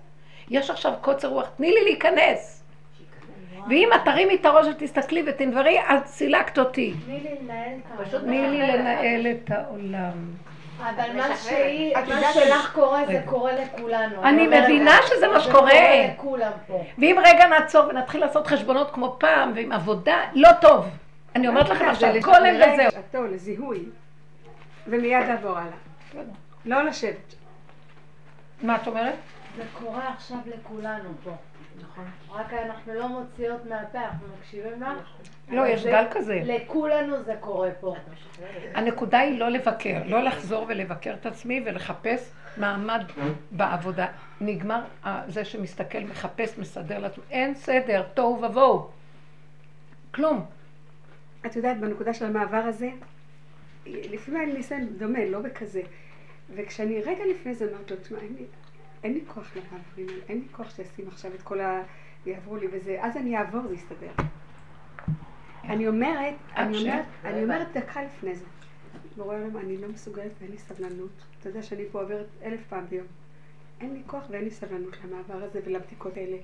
S1: יש עכשיו קוצר רוח, תני לי להיכנס. ואם את תרימי את הראש ותסתכלי ותנברי, אז סילקת אותי.
S2: תני לי לנהל את העולם. אבל מה. שהיא, מה שלך קורה זה. קורה לכולנו.
S1: אני מבינה שזה מה
S2: זה
S1: שקורה.
S2: קורה לכולם פה.
S1: ואם רגע נעצור ונתחיל לעשות חשבונות כמו פעם, ועם עבודה, לא טוב. אני אומרת לכם עכשיו, גולם וזהו.
S7: לשעתו, לזיהוי, ומיד לעבור הלאה. לא לשבת.
S1: מה את אומרת?
S2: זה קורה עכשיו לכולנו פה. נכון. רק אנחנו לא מוציאות מהפה, אנחנו מקשיבים לך.
S1: לא, יש גל כזה.
S2: לכולנו זה קורה פה.
S1: הנקודה היא לא לבקר, לא לחזור ולבקר את עצמי ולחפש מעמד בעבודה. נגמר זה שמסתכל, מחפש, מסדר לעצמו. אין סדר, תוהו ובוהו. כלום.
S7: את יודעת, בנקודה של המעבר הזה, לפעמים היה לי ניסיון דומה, לא בכזה. וכשאני רגע לפני זה אמרתי לו, תשמע, אין לי, כוח למעברים האלה, אין לי כוח שישים עכשיו את כל ה... יעברו לי וזה, אז אני אעבור, זה יסתדר. אני אומרת, אני אומרת, אני אומרת דקה לפני זה. בורא עולם, אני לא מסוגלת ואין לי סבלנות. אתה יודע שאני פה עוברת אלף פעם ביום. אין לי כוח ואין לי סבלנות למעבר הזה ולבדיקות האלה.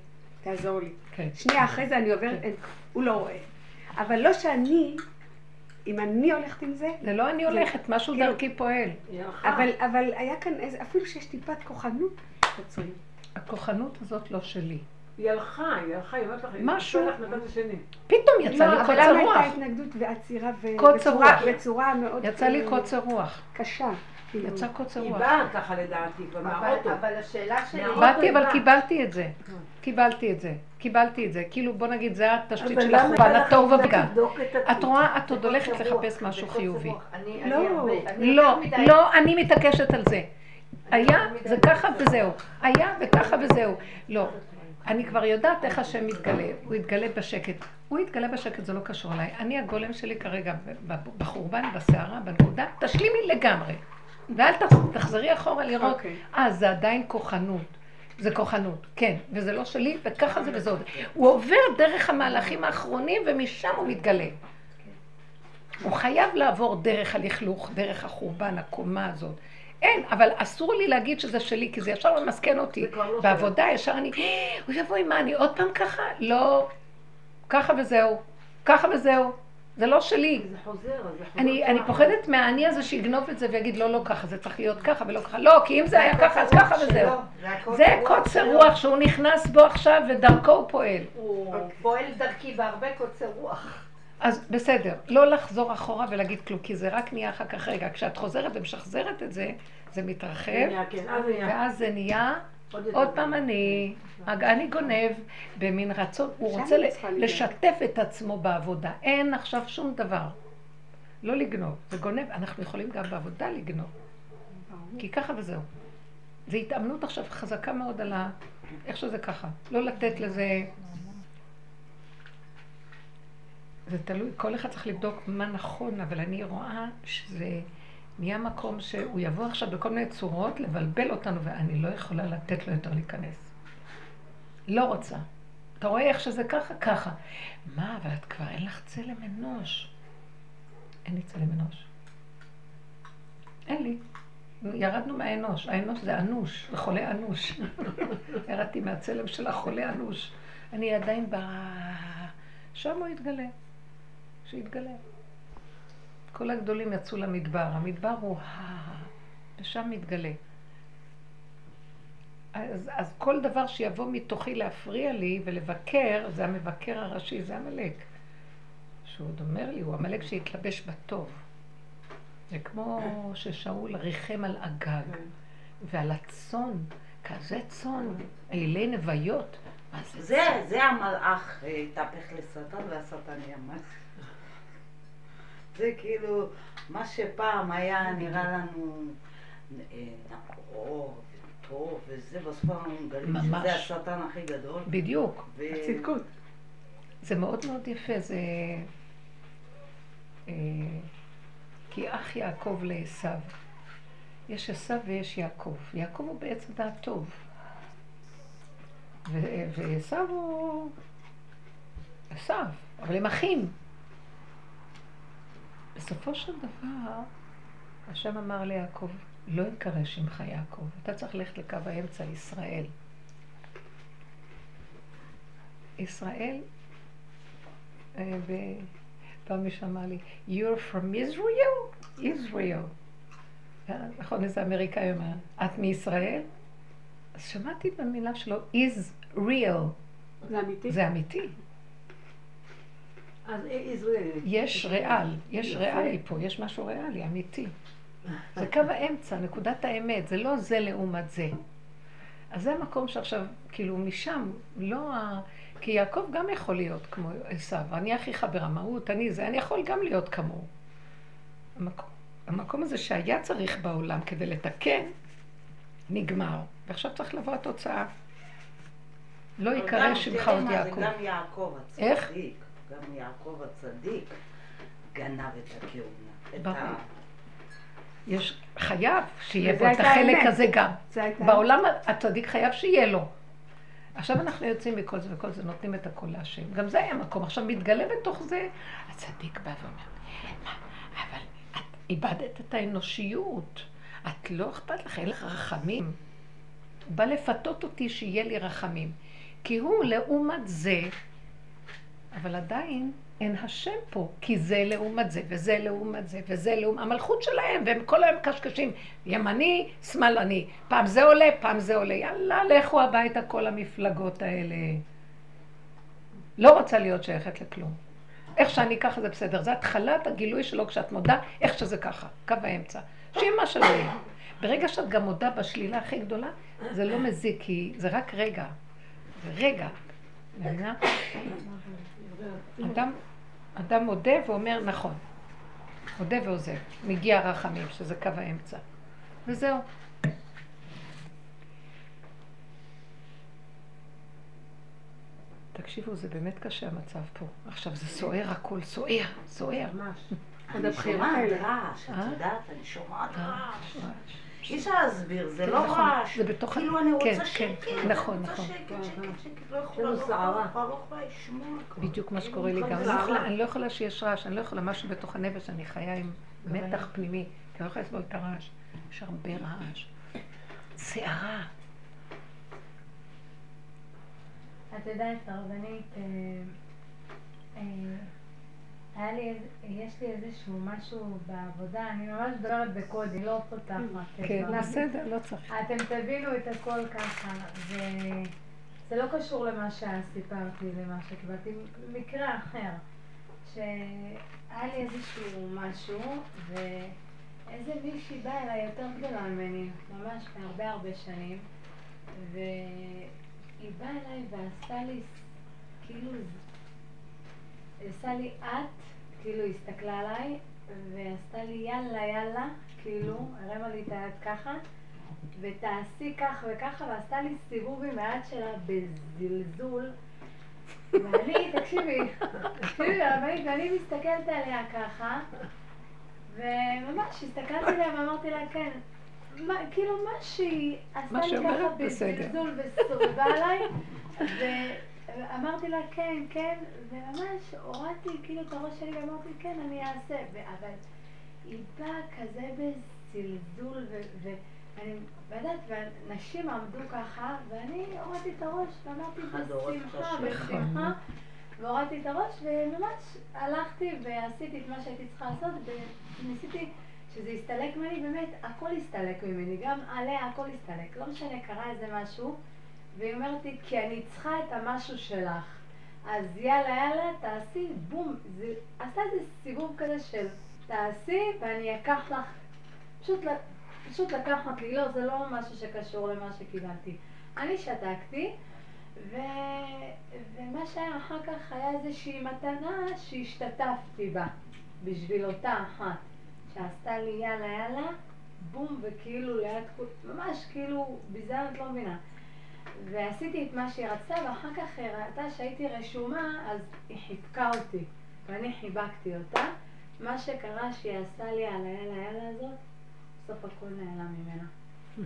S7: תעזור לי.
S1: כן.
S7: שנייה אחרי זה אני עוברת, אין, הוא לא רואה. אבל לא שאני, אם אני הולכת עם זה,
S1: זה לא אני הולכת, משהו
S7: כאילו-
S1: דרכי פועל.
S7: אבל, אבל היה כאן איזה, אפילו שיש טיפת כוחנות, עוצרים.
S1: הכוחנות הזאת לא שלי.
S4: היא הלכה, היא הלכה, היא אומרת לך, היא
S1: משהו-. פתאום יצא
S7: לא,
S1: לי
S7: אבל
S1: קוצר
S7: למה
S1: רוח.
S7: הייתה התנגדות ועצירה בצורה- מאוד
S1: יצא לי
S7: אה,
S1: קוצר רוח.
S7: קשה. כאילו.
S1: יצא קוצר
S4: היא
S1: רוח.
S4: באה ככה לדעתי,
S5: אבל,
S4: מהאוטו.
S5: אבל השאלה שלי...
S1: באתי
S4: היא
S1: אבל. קיבלתי את זה. קיבלתי את זה. קיבלתי את זה. כאילו בוא נגיד זה התשתית
S8: אבל
S1: של
S8: למה
S1: החורבן,
S8: לך
S1: התוהו
S8: קצת
S1: ובגן.
S8: את?
S1: רואה, את עוד הולכת לחפש משהו חיובי.
S7: לא.
S1: לא, לא, אני מתעקשת על זה. היה,
S5: יותר מדי
S1: זה ככה
S5: קוצר
S1: וזהו. היה וככה וזהו. לא. אני כבר יודעת איך השם מתגלה. הוא יתגלה בשקט. הוא יתגלה בשקט, זה לא קשור אליי. אני הגולם שלי כרגע בחורבן, בסערה, בנקודה, תשלימי לגמרי. ואל תח- תחזרי אחורה לראות,
S7: אוקיי.
S1: אה, זה עדיין כוחנות. זה כוחנות, כן, וזה לא שלי, וככה זה עוד. הוא עובר דרך המהלכים האחרונים, ומשם הוא מתגלה. הוא חייב לעבור דרך הלכלוך, דרך החורבן, הקומה הזאת. אין, אבל אסור לי להגיד שזה שלי, כי זה ישר ממסכן אותי.
S4: לא
S1: בעבודה ישר אני, הוא יבוא עם מה, אני עוד פעם ככה? לא. ככה וזהו. ככה וזהו. זה לא שלי.
S4: זה חוזר, זה חוזר.
S1: אני, אני פוחדת מהאני הזה שיגנוב את זה ויגיד לא, לא ככה, זה צריך להיות ככה ולא ככה. לא, כי אם זה היה ככה, אז ככה וזהו. זה קוצר רוח שהוא נכנס בו עכשיו ודרכו הוא פועל.
S5: הוא פועל דרכי בהרבה קוצר רוח.
S1: אז בסדר, לא לחזור אחורה ולהגיד כלום, כי זה רק נהיה אחר כך רגע. כשאת חוזרת ומשחזרת את זה, זה מתרחב,
S4: כן.
S1: ואז זה נהיה
S4: עוד
S1: פעם אני, אני גונב במין רצון, הוא רוצה. לשתף את עצמו בעבודה. אין עכשיו שום דבר. לא לגנוב, זה גונב. אנחנו יכולים גם בעבודה לגנוב, כי ככה וזהו. זו התאמנות עכשיו חזקה מאוד על ה... איך שזה ככה. לא לתת לזה... זה תלוי, כל אחד צריך לבדוק מה נכון, אבל אני רואה שזה נהיה מקום שהוא יבוא עכשיו בכל מיני צורות לבלבל אותנו, ואני לא יכולה לתת לו יותר להיכנס. לא רוצה. אתה רואה איך שזה ככה? ככה. מה, אבל את כבר אין לך צלם אנוש. אין לי צלם אנוש. אין לי. ירדנו מהאנוש. האנוש זה אנוש, זה חולה אנוש. ירדתי מהצלם של החולה אנוש. אני עדיין ב... שם הוא יתגלה. שיתגלה. כל הגדולים יצאו למדבר. המדבר הוא ה... ושם מתגלה. אז, אז כל דבר שיבוא מתוכי להפריע לי ולבקר, זה המבקר הראשי, זה עמלק. שהוא עוד אומר לי, הוא עמלק שהתלבש בטוב. זה כמו ששאול ריחם על אגג, ועל הצאן, כזה צאן, אלי נוויות. מה זה
S8: זה, המלאך אה, התהפך לשטן והשטן ימד. זה כאילו, מה שפעם היה נראה לנו אה, נאור וטוב וזה, בסוף אנחנו מגלים. שזה השטן הכי גדול.
S1: בדיוק.
S8: ו-
S7: הצדקות.
S1: זה מאוד מאוד יפה, זה... אה, כי אח יעקב לעשו. יש עשו ויש יעקב. יעקב הוא בעצם הטוב. ו- ועשו הוא... עשו, אבל הם אחים. בסופו של דבר, השם אמר ליעקב, לא יקרא שמך יעקב, אתה צריך ללכת לקו האמצע, ישראל. ישראל אה, פעם מישהו אמר לי, you're from Israel? Israel. אה, נכון, איזה אמריקאי אומר, את מישראל? אז שמעתי במילה שלו, is real.
S7: זה אמיתי?
S1: זה אמיתי. יש ריאל, יש. ריאלי פה, יש משהו ריאלי, אמיתי. זה קו האמצע, נקודת האמת, זה לא זה לעומת זה. אז זה המקום שעכשיו, כאילו משם, לא ה... כי יעקב גם יכול להיות כמו עשיו, אני אחיך ברמאות, אני זה, אני יכול גם להיות כמוהו. המקום, המקום הזה שהיה צריך בעולם כדי לתקן, נגמר. ועכשיו צריך לבוא התוצאה. לא
S8: גם,
S1: שמך עוד יעקב.
S8: זה גם יעקב הצדיק.
S1: איך?
S8: גם יעקב הצדיק גנב את הכהונה. את
S1: ברור.
S8: ה...
S1: יש, חייב שיהיה בו את החלק
S7: האמת.
S1: הזה גם. בעולם הצדיק חייב שיהיה לו. עכשיו אנחנו יוצאים מכל זה וכל זה, נותנים את הכל להשם. גם זה היה מקום. עכשיו מתגלה בתוך זה, הצדיק בא ואומר, מה, אבל את איבדת את האנושיות. את לא אכפת לך, אין לך רחמים. הוא בא לפתות אותי שיהיה לי רחמים. כי הוא לעומת זה, אבל עדיין אין השם פה, כי זה לעומת זה, וזה לעומת זה, וזה לעומת... המלכות שלהם, והם כל היום קשקשים, ימני, שמאלני. פעם זה עולה, פעם זה עולה. יאללה, לכו הביתה כל המפלגות האלה. לא רוצה להיות שייכת לכלום. איך שאני ככה זה בסדר. זה התחלת הגילוי שלו כשאת מודה, איך שזה ככה, קו האמצע. שיהיה מה שלא יהיה. ברגע שאת גם מודה בשלילה הכי גדולה, זה לא מזיק, כי זה רק רגע. זה רגע. אדם, אדם מודה ואומר נכון. מודה ועוזב. מגיע רחמים, שזה קו האמצע. וזהו. תקשיבו, זה באמת קשה המצב פה. עכשיו זה סוער הכל, סוער, סוער.
S4: ממש.
S8: אני שומעת. רעש, את
S1: אה?
S8: יודעת, אני שומעת רעש. אי אפשר להסביר, זה
S1: כן,
S8: לא
S1: נכון,
S8: רעש.
S1: זה בתוך ה-
S8: כאילו אני
S1: כן,
S8: רוצה
S1: כן,
S8: שקט,
S1: נכון,
S8: אני
S1: נכון.
S8: רוצה שקט, שקט, שקט, לא
S4: יש
S8: יכולה, לא לשמוע.
S1: בדיוק מה שקורה לי גם. אני לא יכולה- אני לא שיש רעש, אני לא יכולה משהו בתוך הנפש, אני חיה עם מתח פנימי, כי אני לא יכולה לסבול את הרעש. יש הרבה רעש. סערה.
S2: את יודעת, הרבנית, אה, אה, היה לי, יש לי איזשהו משהו בעבודה, אני ממש מדברת בקוד, היא לא פותחת.
S1: כן,
S2: דברים.
S1: בסדר, לא צריך.
S2: אתם תבינו את הכל ככה, וזה לא קשור למה שסיפרתי, למה שקיבלתי, מקרה אחר, שהיה לי איזשהו משהו, ואיזה מישהי באה אליי יותר גדולה ממני, ממש בהרבה הרבה שנים, והיא באה אליי ועשתה לי, כאילו, עשה לי את, כאילו הסתכלה עליי, ועשתה לי יאללה יאללה, כאילו, הרמה לי את היד ככה, ותעשי כך וככה, ועשתה לי סיבוב עם היד שלה בזלזול. ואני, תקשיבי, תקשיבי, הרבנית, ואני מסתכלת עליה ככה, וממש הסתכלתי עליה ואמרתי לה, כן, מה, כאילו מה שהיא עשתה לי ככה. בזלזול וסובבה עליי, ואמרתי לה כן, כן, וממש הורדתי כאילו את הראש שלי ואמרתי כן, אני אעשה, אבל היא באה כזה בזלזול, ו- ואני, ויודעת, והנשים עמדו ככה, ואני הורדתי את הראש ואמרתי בשמחה. בשמחה, והורדתי את הראש, וממש הלכתי ועשיתי את מה שהייתי צריכה לעשות, וניסיתי שזה יסתלק ממני, באמת, הכל הסתלק ממני, גם עליה הכל הסתלק, לא משנה, קרה איזה משהו, והיא אומרת לי, כי אני צריכה את המשהו שלך. אז יאללה, יאללה, תעשי, בום. זה עשה איזה סיבוב כזה של תעשי ואני אקח לך, פשוט, פשוט לקחת לי, לא, זה לא משהו שקשור למה שקיבלתי. אני שתקתי, ו... ומה שהיה אחר כך היה איזושהי מתנה שהשתתפתי בה, בשביל אותה אחת, שעשתה לי יאללה יאללה, בום, וכאילו ליד ממש כאילו, ביזיון את לא מבינה. ועשיתי את מה שהיא רצתה, ואחר כך היא ראתה שהייתי רשומה, אז היא חיבקה אותי, ואני חיבקתי אותה. מה שקרה שהיא עשתה לי על היאללה יאללה הזאת, בסוף הכל נעלם ממנה.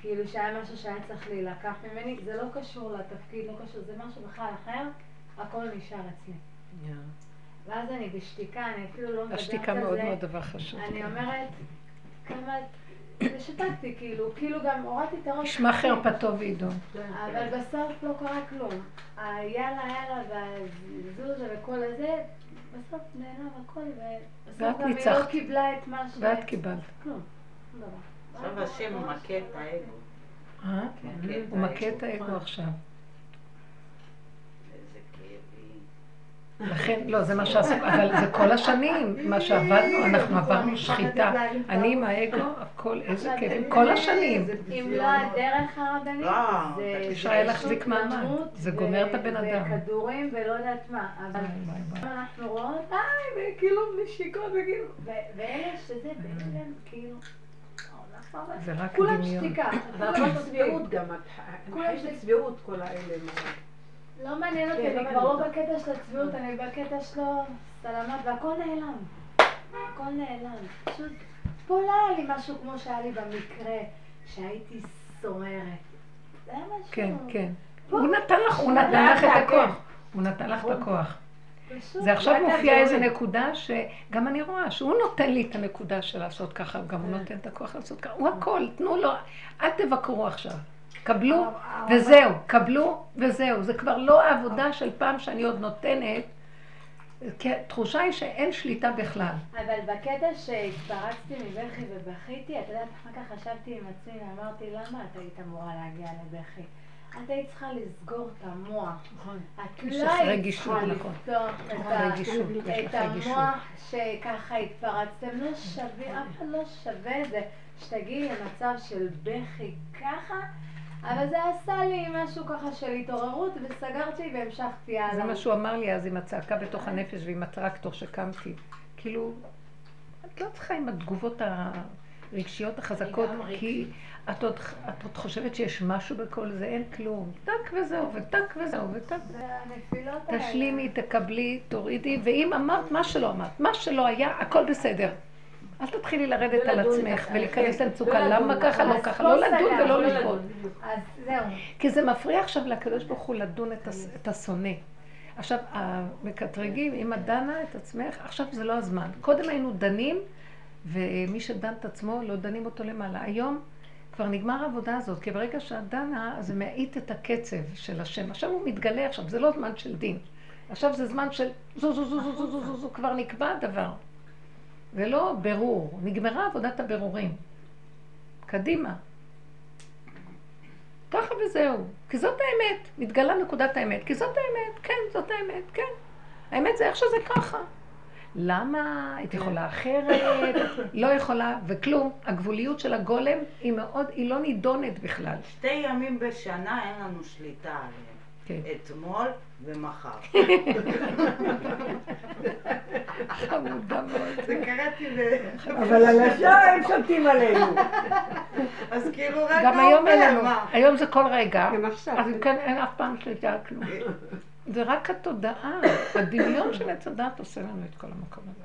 S2: כאילו שהיה משהו שהיה צריך להילקח ממני, זה לא קשור לתפקיד, לא קשור, זה משהו בכלל אחר, הכל נשאר אצלי. ואז אני בשתיקה, אני אפילו לא מדברת על זה.
S1: השתיקה מאוד מאוד דבר חשוב.
S2: אני אומרת, כמה, ושתקתי, כאילו, כאילו גם הורדתי את הראש.
S1: ישמע חרפתו ועידו.
S2: אבל בסוף לא קרה כלום. היאללה יאללה והזוזה וכל הזה, בסוף נעלם הכל, ובסוף גם היא. לא קיבלה את מה ש...
S1: ואת קיבלת.
S2: כלום, דבר.
S3: עכשיו השם הוא מכה את האגו.
S1: אה? הוא מכה את.
S3: האגו
S1: עכשיו.
S3: איזה כאבים.
S1: לכן, לא, זה מה שעשינו, אבל זה כל השנים, מה שעבדנו, אנחנו עברנו שחיטה. אני עם האגו, הכל, איזה כאבים, כל השנים.
S2: אם לא הדרך הרבנית,
S3: לא,
S2: זה
S1: אפשר היה להחזיק מעמד. זה גומר את הבן אדם.
S2: וכדורים ולא יודעת מה, אבל. אנחנו רואות, די, וכאילו נשיקות וכאילו, ואלה שזה בהלם, כאילו, לא-
S1: זה רק
S2: כולם
S1: דמיון.
S2: שתיקה,
S4: והכל
S2: כולם
S4: צביעות גם,
S2: כולם שתיקה.
S4: צביעות כל האלה.
S2: לא מעניין אותי,
S4: כן,
S2: אני
S4: לא
S2: כבר לא בקטע של הצביעות, אני בקטע שלו סלמת, והכל נעלם. הכל נעלם. פשוט, פה לא היה לי משהו כמו שהיה לי במקרה, שהייתי סוערת. זה היה משהו...
S1: כן, כן. הוא נתן לך, הוא נתן לך את הכוח. הוא נתן לך את הכוח.
S2: פשוט,
S1: זה עכשיו
S2: רק
S1: מופיע איזה. נקודה שגם אני רואה שהוא נותן לי את הנקודה של לעשות ככה, גם הוא נותן את הכוח לעשות ככה. הוא הכל, תנו לו, אל תבקרו עכשיו. קבלו וזהו, קבלו וזהו. זה כבר לא העבודה של פעם שאני עוד נותנת, כי התחושה היא שאין שליטה בכלל.
S2: אבל בקטע שהתפרצתי מבכי ובכיתי, את יודעת, אחר כך חשבתי עם עצמי ואמרתי, למה את היית אמורה להגיע לבכי? את היית צריכה לסגור את המוח. את
S1: יש
S2: לא היית צריכה
S1: נכון.
S2: לפתוח את את
S1: רגישות.
S2: המוח שככה התפרצתם, לא שווה, אף אחד לא שווה את זה שתגיעי למצב של בכי ככה, אבל זה עשה לי משהו ככה של התעוררות וסגרתי והמשכתי הלאה.
S1: זה מה שהוא אמר לי אז עם הצעקה בתוך הנפש ועם הטרקטור שקמתי. כאילו, את לא צריכה עם התגובות הרגשיות החזקות, כי את עוד, את עוד חושבת שיש משהו בכל זה, אין כלום. טק וזהו, וטק וזהו, וטק.
S2: זה הנפילות האלה.
S1: תשלימי, תקבלי, תורידי, ואם אמרת מה שלא אמרת, מה שלא היה, הכל בסדר. אל תתחילי לרדת על עצמך ולהיכנס למצוקה, למה ככה, לא ככה, לא לדון ולא לשאול.
S2: אז זהו.
S1: כי זה מפריע עכשיו לקדוש ברוך הוא לדון את השונא. עכשיו, המקטרגים, אם את דנה את עצמך, עכשיו זה לא הזמן. קודם היינו דנים, ומי שדן את עצמו, לא דנים אותו למעלה. היום כבר נגמר העבודה הזאת, כי ברגע שאת דנה, זה מאיט את הקצב של השם. עכשיו הוא מתגלה עכשיו, זה לא זמן של דין. עכשיו זה זמן של זו זו זו זו זו זו זו, כבר נקבע הדבר. זה לא ברור, נגמרה עבודת הבירורים. קדימה. ככה וזהו. כי זאת האמת. מתגלה נקודת האמת. כי זאת האמת. כן, זאת האמת. כן. האמת זה איך שזה ככה. למה? היית יכולה אחרת, לא יכולה, וכלום. הגבוליות של הגולם היא מאוד, היא לא נידונת בכלל.
S3: שתי ימים בשנה אין לנו שליטה עליהם.
S1: כן.
S3: אתמול ומחר.
S1: חמודה מאוד.
S3: זה קראתי ב...
S4: אבל על השאר הם שולטים עלינו.
S3: אז כאילו רק
S1: גם היום אין לנו? היום זה כל רגע.
S7: גם עכשיו.
S1: אז אם כן, אין אף פעם שליטה על כלום. זה רק התודעה, הדמיון של עץ הדת עושה לנו את כל המקום הזה.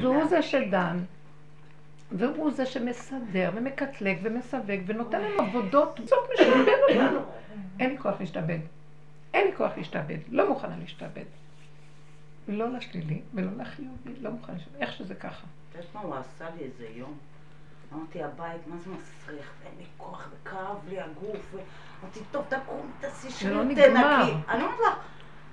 S1: והוא זה שדן, והוא זה שמסדר ומקטלג ומסווג ונותן לנו עבודות, בסוף משעבד אותנו. אין לי כוח להשתעבד. אין לי כוח להשתעבד. לא מוכנה להשתעבד. לא לשלילי ולא לחיובי, לא מוכנה להשתעבד. איך שזה ככה.
S3: את יודעת מה הוא עשה לי איזה יום? אמרתי, הבית, מה זה מסריח? ואין לי כוח, וכאב לי הגוף. אמרתי, טוב, תקום, תעשי
S1: לא נגמר.
S3: תנקי. אני אומרת לך,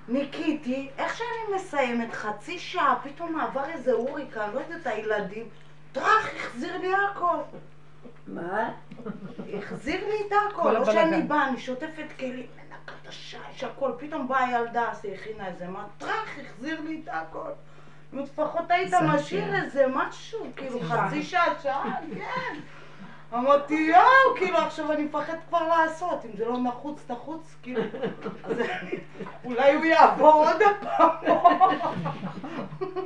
S3: ניקיתי, איך שאני מסיימת, חצי שעה, פתאום עבר איזה הוריקה, לא יודעת, הילדים, טראח, החזיר לי הכל.
S4: מה?
S3: החזיר לי את הכל,
S1: כל
S3: לא שאני. באה, אני שוטפת כלים, מנקה את השיש, הכל, פתאום באה ילדה, אז היא הכינה איזה מה, טראח, החזיר לי את הכל. לפחות היית
S1: זה
S3: משאיר. איזה משהו, כאילו חצי שעה, שעה, כן. אמרתי, יואו, כאילו עכשיו אני מפחד כבר לעשות, אם זה לא נחוץ, נחוץ, כאילו, אז אולי הוא יעבור עוד הפעם.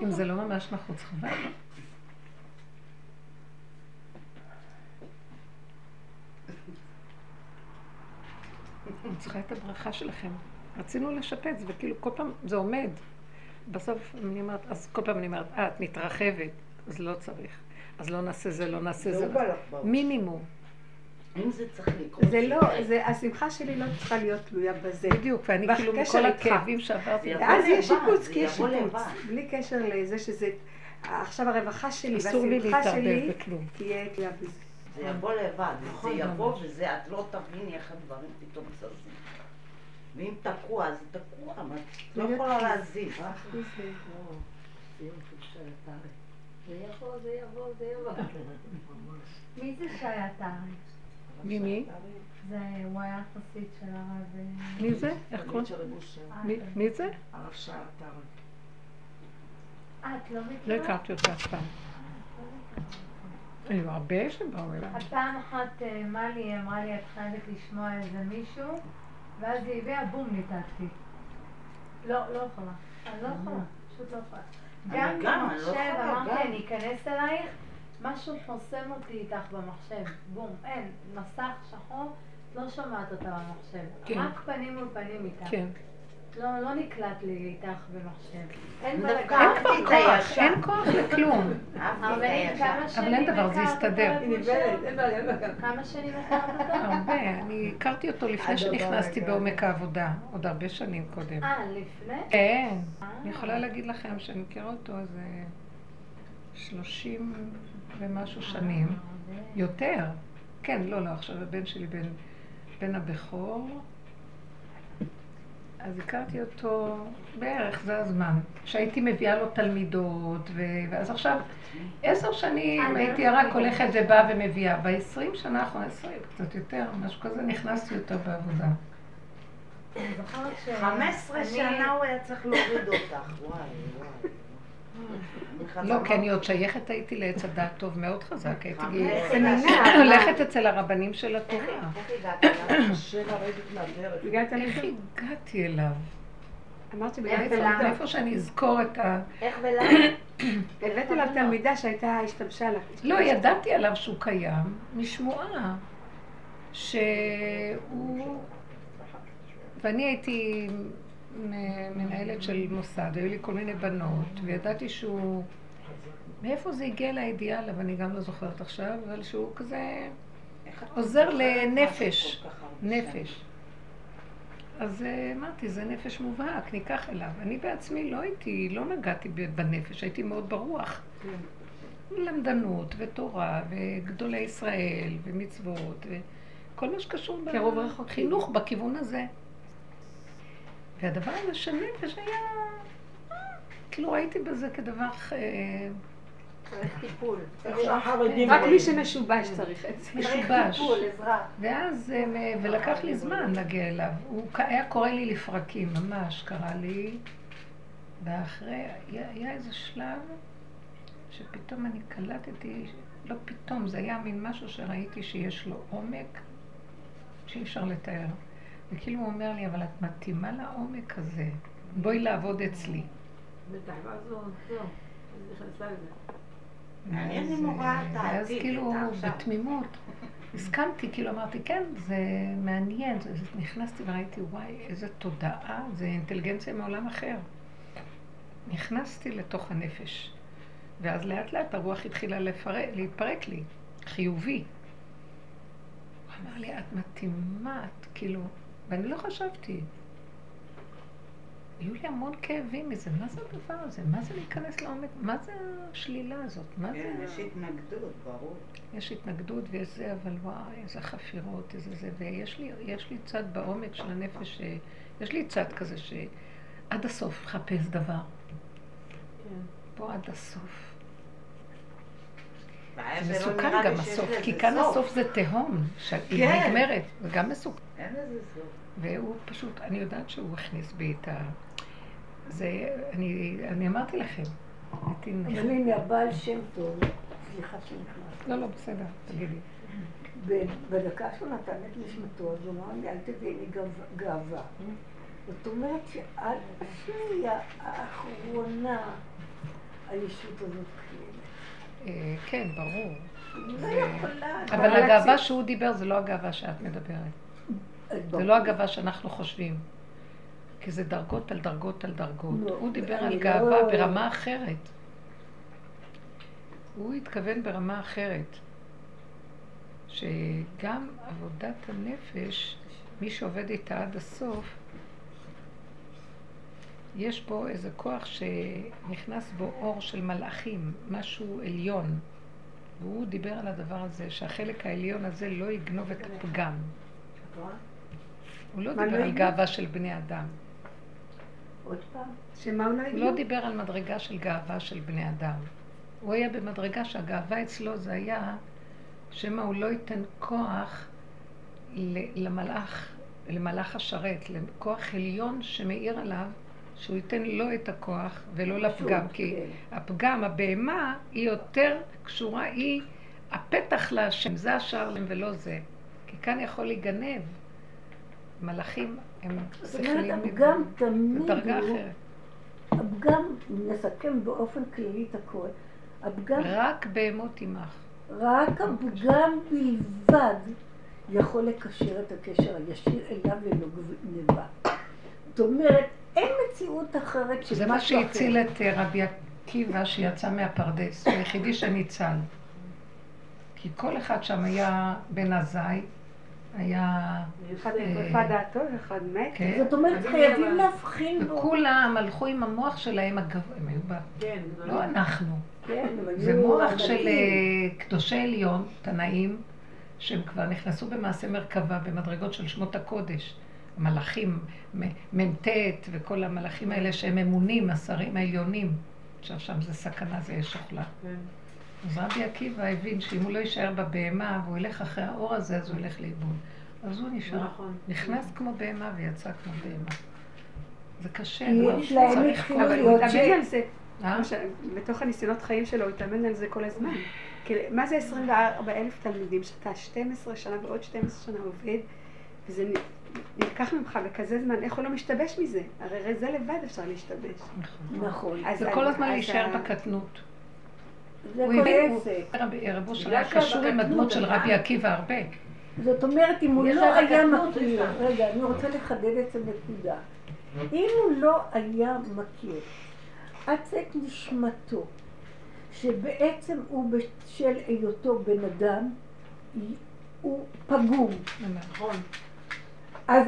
S1: אם זה לא ממש נחוץ, חבל. אני צריכה את הברכה שלכם. רצינו לשפץ, וכאילו כל פעם זה עומד. בסוף אני אומרת, אז כל פעם אני אומרת, אה, את מתרחבת, אז לא צריך. אז לא נעשה זה, לא נעשה
S3: זה בראש.
S1: מינימום.
S3: אם זה צריך לקרות,
S7: זה לא, זה, השמחה שלי לא צריכה להיות תלויה בזה.
S1: בדיוק, ואני כאילו, מכל. הכאבים שעברתי,
S7: ואז יש שיפוץ, כי יש שיפוץ. בלי קשר לזה שזה... עכשיו הרווחה שלי והשמחה שלי. תהיה תלויה בזה.
S8: זה יבוא לבד, זה
S1: נכון,
S8: יבוא
S1: ממש.
S8: וזה, את לא תביני איך הדברים פתאום זזים. ואם תקוע, אז תקוע, מה, את לא יכולה להזיז.
S7: מי זה?
S2: יבוא, זה יבוא, זה יבוא. מי זה שי עטרי?
S1: מי מי?
S2: זה, הוא היה חסיד של הרב... אה,
S1: מי זה? איך קוראים? מי- זה?
S6: הרב שער עטרי.
S2: אה, את לא
S1: לא
S2: מכירה?
S1: הכרתי אותה אף פעם. היו הרבה שבאו אליי.
S2: אז פעם אחת אה, מלי אמרה לי, את חייבת לשמוע איזה מישהו, ואז היא הביאה, בום, ניתקתי. לא, לא יכולה. אני לא יכולה, פשוט לא יכולה. גם
S8: לא
S2: במחשב,
S8: יכולה,
S2: אמרתי. אני אכנס אלייך, משהו חוסם אותי איתך במחשב. בום, אין, מסך שחור, את לא שומעת אותה במחשב.
S1: כן.
S2: רק פנים מול פנים איתך. לא, לא נקלט לי איתך במחשב. אין.
S1: אין כבר כוח. אין כוח לכלום.
S2: שנים
S1: אין דבר, זה יסתדר.
S2: כמה שנים הכרת אותו?
S1: הרבה. אני הכרתי אותו לפני שנכנסתי. בעומק העבודה, עוד הרבה שנים קודם.
S2: אה, לפני?
S1: כן.
S2: אה.
S1: אני יכולה להגיד לכם שאני מכירה אותו איזה שלושים ומשהו שנים. יותר. כן, לא, לא, עכשיו הבן שלי בן הבכור. אז הכרתי אותו בערך, זה הזמן. שהייתי מביאה לו תלמידות, ו... ואז עכשיו, עשר שנים
S2: אה,
S1: הייתי רק. הולכת ובאה ומביאה. בעשרים שנה האחרונה, עשרים, קצת יותר, משהו כזה, נכנסתי יותר בעבודה.
S2: אני זוכרת ש...
S8: 15
S2: אני-
S8: שנה הוא היה צריך להוריד אותך, וואי, וואי.
S1: לא, כי אני עוד שייכת הייתי לעץ הדעת טוב מאוד חזק, הייתי
S7: סמינר.
S1: הולכת אצל הרבנים של התורה.
S8: איך?
S1: הגעתי אליו?
S7: אמרתי בגלל.
S1: איפה שאני אזכור את ה...
S8: איך ולמה?
S7: הבאתי אליו תלמידה שהייתה, השתמשה לה.
S1: לא, ידעתי עליו שהוא קיים משמועה, שהוא... ואני הייתי מנהלת של מוסד, היו לי כל מיני בנות, וידעתי שהוא... מאיפה זה הגיע לידיעה עליו, אני גם לא זוכרת עכשיו, אבל שהוא כזה עוזר לנפש, נפש. אז אה, אמרתי, זה נפש מובהק, ניקח אליו. אני בעצמי לא הייתי, לא נגעתי בנפש, הייתי מאוד ברוח. למדנות ותורה וגדולי ישראל ומצוות וכל מה שקשור. בחינוך בכיוון הזה. והדבר הזה של נפש היה, אה, כאילו ראיתי בזה כדבר אה,
S2: צריך טיפול.
S7: רק. מי שמשובש צריך את זה.
S1: משובש.
S2: טיפול, עזרה.
S1: ואז, אה, ולקח לי זמן להגיע אליו. הוא היה קורא לי לפרקים, ממש קרא לי. ואחרי, היה איזה שלב שפתאום אני קלטתי, לא פתאום, זה היה מין משהו שראיתי שיש לו עומק שאי אפשר לתאר. וכאילו הוא אומר לי, אבל את מתאימה לעומק הזה, בואי לעבוד אצלי.
S4: ואז הוא, זהו, אז היא נכנסה לזה.
S8: מעניין
S1: ואז,
S8: אם הוא ראה את
S1: ואז
S8: העתיד,
S1: כאילו. בתמימות, הסכמתי, כאילו אמרתי, כן, זה מעניין, זה, זה, נכנסתי וראיתי, וואי, איזה תודעה, זה אינטליגנציה מעולם אחר. נכנסתי לתוך הנפש, ואז לאט לאט הרוח התחילה לפרק, להתפרק לי, חיובי. הוא אמר לי, את מתאימה, את כאילו, ואני לא חשבתי. היו לי המון כאבים מזה, מה זה הדבר הזה? מה זה להיכנס לעומק? מה זה השלילה הזאת? מה
S8: כן,
S1: זה...
S8: יש התנגדות, ברור.
S1: יש התנגדות ויש זה, אבל וואי, איזה חפירות, איזה זה, ויש לי, יש לי צד בעומק של הנפש, ש- יש לי צד כזה שעד הסוף חפש דבר.
S4: כן.
S1: בוא עד הסוף. זה מסוכן גם הסוף, כי כאן
S8: סוף.
S1: הסוף זה תהום, שהיא
S8: כן.
S1: נגמרת, זה גם מסוכן.
S8: אין לזה סוף.
S1: והוא פשוט, אני יודעת שהוא הכניס בי את ה... זה, אני, אני אמרתי לכם, הייתי...
S9: אבל הנה, הבעל שם טוב, סליחה שנכנס.
S1: לא, לא, בסדר, תגידי.
S9: בדקה שהוא נתן את נשמתו, אז הוא אמר לי, אל תביאי לי גאו- גאווה. זאת אומרת שעד השנייה האחרונה הישות הזאת קיימת.
S1: אה, כן, ברור.
S9: לא יכולה...
S1: אבל הגאווה שהוא דיבר זה לא הגאווה שאת מדברת. זה. לא הגאווה שאנחנו חושבים. כי זה דרגות על דרגות על דרגות.
S9: לא,
S1: הוא דיבר על
S9: לא-
S1: גאווה ברמה אחרת. הוא התכוון ברמה אחרת. שגם עבודת הנפש, מי שעובד איתה עד הסוף, יש בו איזה כוח שנכנס בו אור של מלאכים, משהו עליון. והוא דיבר על הדבר הזה, שהחלק העליון הזה לא יגנוב את הפגם. הוא לא דיבר
S7: לא
S1: על? גאווה של בני אדם.
S9: עוד פעם.
S7: שמה הוא לא
S1: הוא לא? דיבר על מדרגה של גאווה של בני אדם. הוא היה במדרגה שהגאווה אצלו זה היה שמא הוא לא ייתן כוח למלאך, למלאך השרת, לכוח עליון שמאיר עליו, שהוא ייתן לו את הכוח ולא לפגם. כי
S9: כן.
S1: הפגם, הבהמה, היא יותר קשורה, היא הפתח להשם, זה השער ולא זה. כאן יכול להיגנב. מלאכים הם
S9: זאת אומרת, הפגם תמיד הוא,
S1: אחרת.
S9: הפגם, נסכם באופן כללי את הכל, הפגם,
S1: רק בהמות עמך.
S9: רק הפגם בלבד יכול לקשר את הקשר הישיר אליו ללא גניבה. זאת אומרת, אין מציאות אחרת של
S1: זה מה. שהציל את אה, רבי עקיבא שיצא מהפרדס, הוא היחידי שניצל. כי כל אחד שם היה בן עזאי, היה...
S7: אחד
S1: אה,
S7: נטרפה דעתו ואחד מת.
S1: כן,
S9: זאת אומרת, חייבים להבחין בו.
S1: וכולם הלכו עם המוח שלהם הגבוה, הם היו ב...
S4: כן,
S1: לא אנחנו.
S9: כן,
S1: זה מוח. של אה, קדושי עליון, תנאים, שהם כבר נכנסו במעשה מרכבה במדרגות של שמות הקודש. המלאכים, מ"ט וכל המלאכים האלה שהם אמונים, השרים העליונים. עכשיו שם זה סכנה, זה אש אוכלה. אז רבי עקיבא הבין שאם הוא לא יישאר בבהמה והוא ילך אחרי האור הזה, אז הוא ילך לאיבוד. אז הוא נשאר,
S4: נכון.
S1: נכנס כמו בהמה ויצא כמו בהמה. זה קשה,
S9: כי
S1: לא? צריך.
S7: אבל הוא התאמן על זה.
S1: אה?
S7: בתוך הניסיונות חיים שלו, הוא התאמן על זה כל הזמן. מה זה 24 אלף תלמידים שאתה 12 שנה ועוד 12 שנה עובד, וזה נלקח ממך בכזה זמן, איך הוא לא משתבש מזה? הרי זה לבד אפשר להשתבש.
S1: נכון.
S9: נכון.
S7: אז
S1: זה כל הזמן להישאר בקטנות.
S9: זה כל עסק.
S1: רבי רב אושר היה קשור עם הדמות של רבי עקיבא הרבה.
S9: זאת אומרת, אם הוא לא
S4: לה
S9: היה מכיר. רגע, אני רוצה לחדד את הנקודה. אם הוא לא היה מכיר עצת נשמתו, שבעצם הוא בשל היותו בן אדם, הוא פגום.
S4: נכון.
S9: אז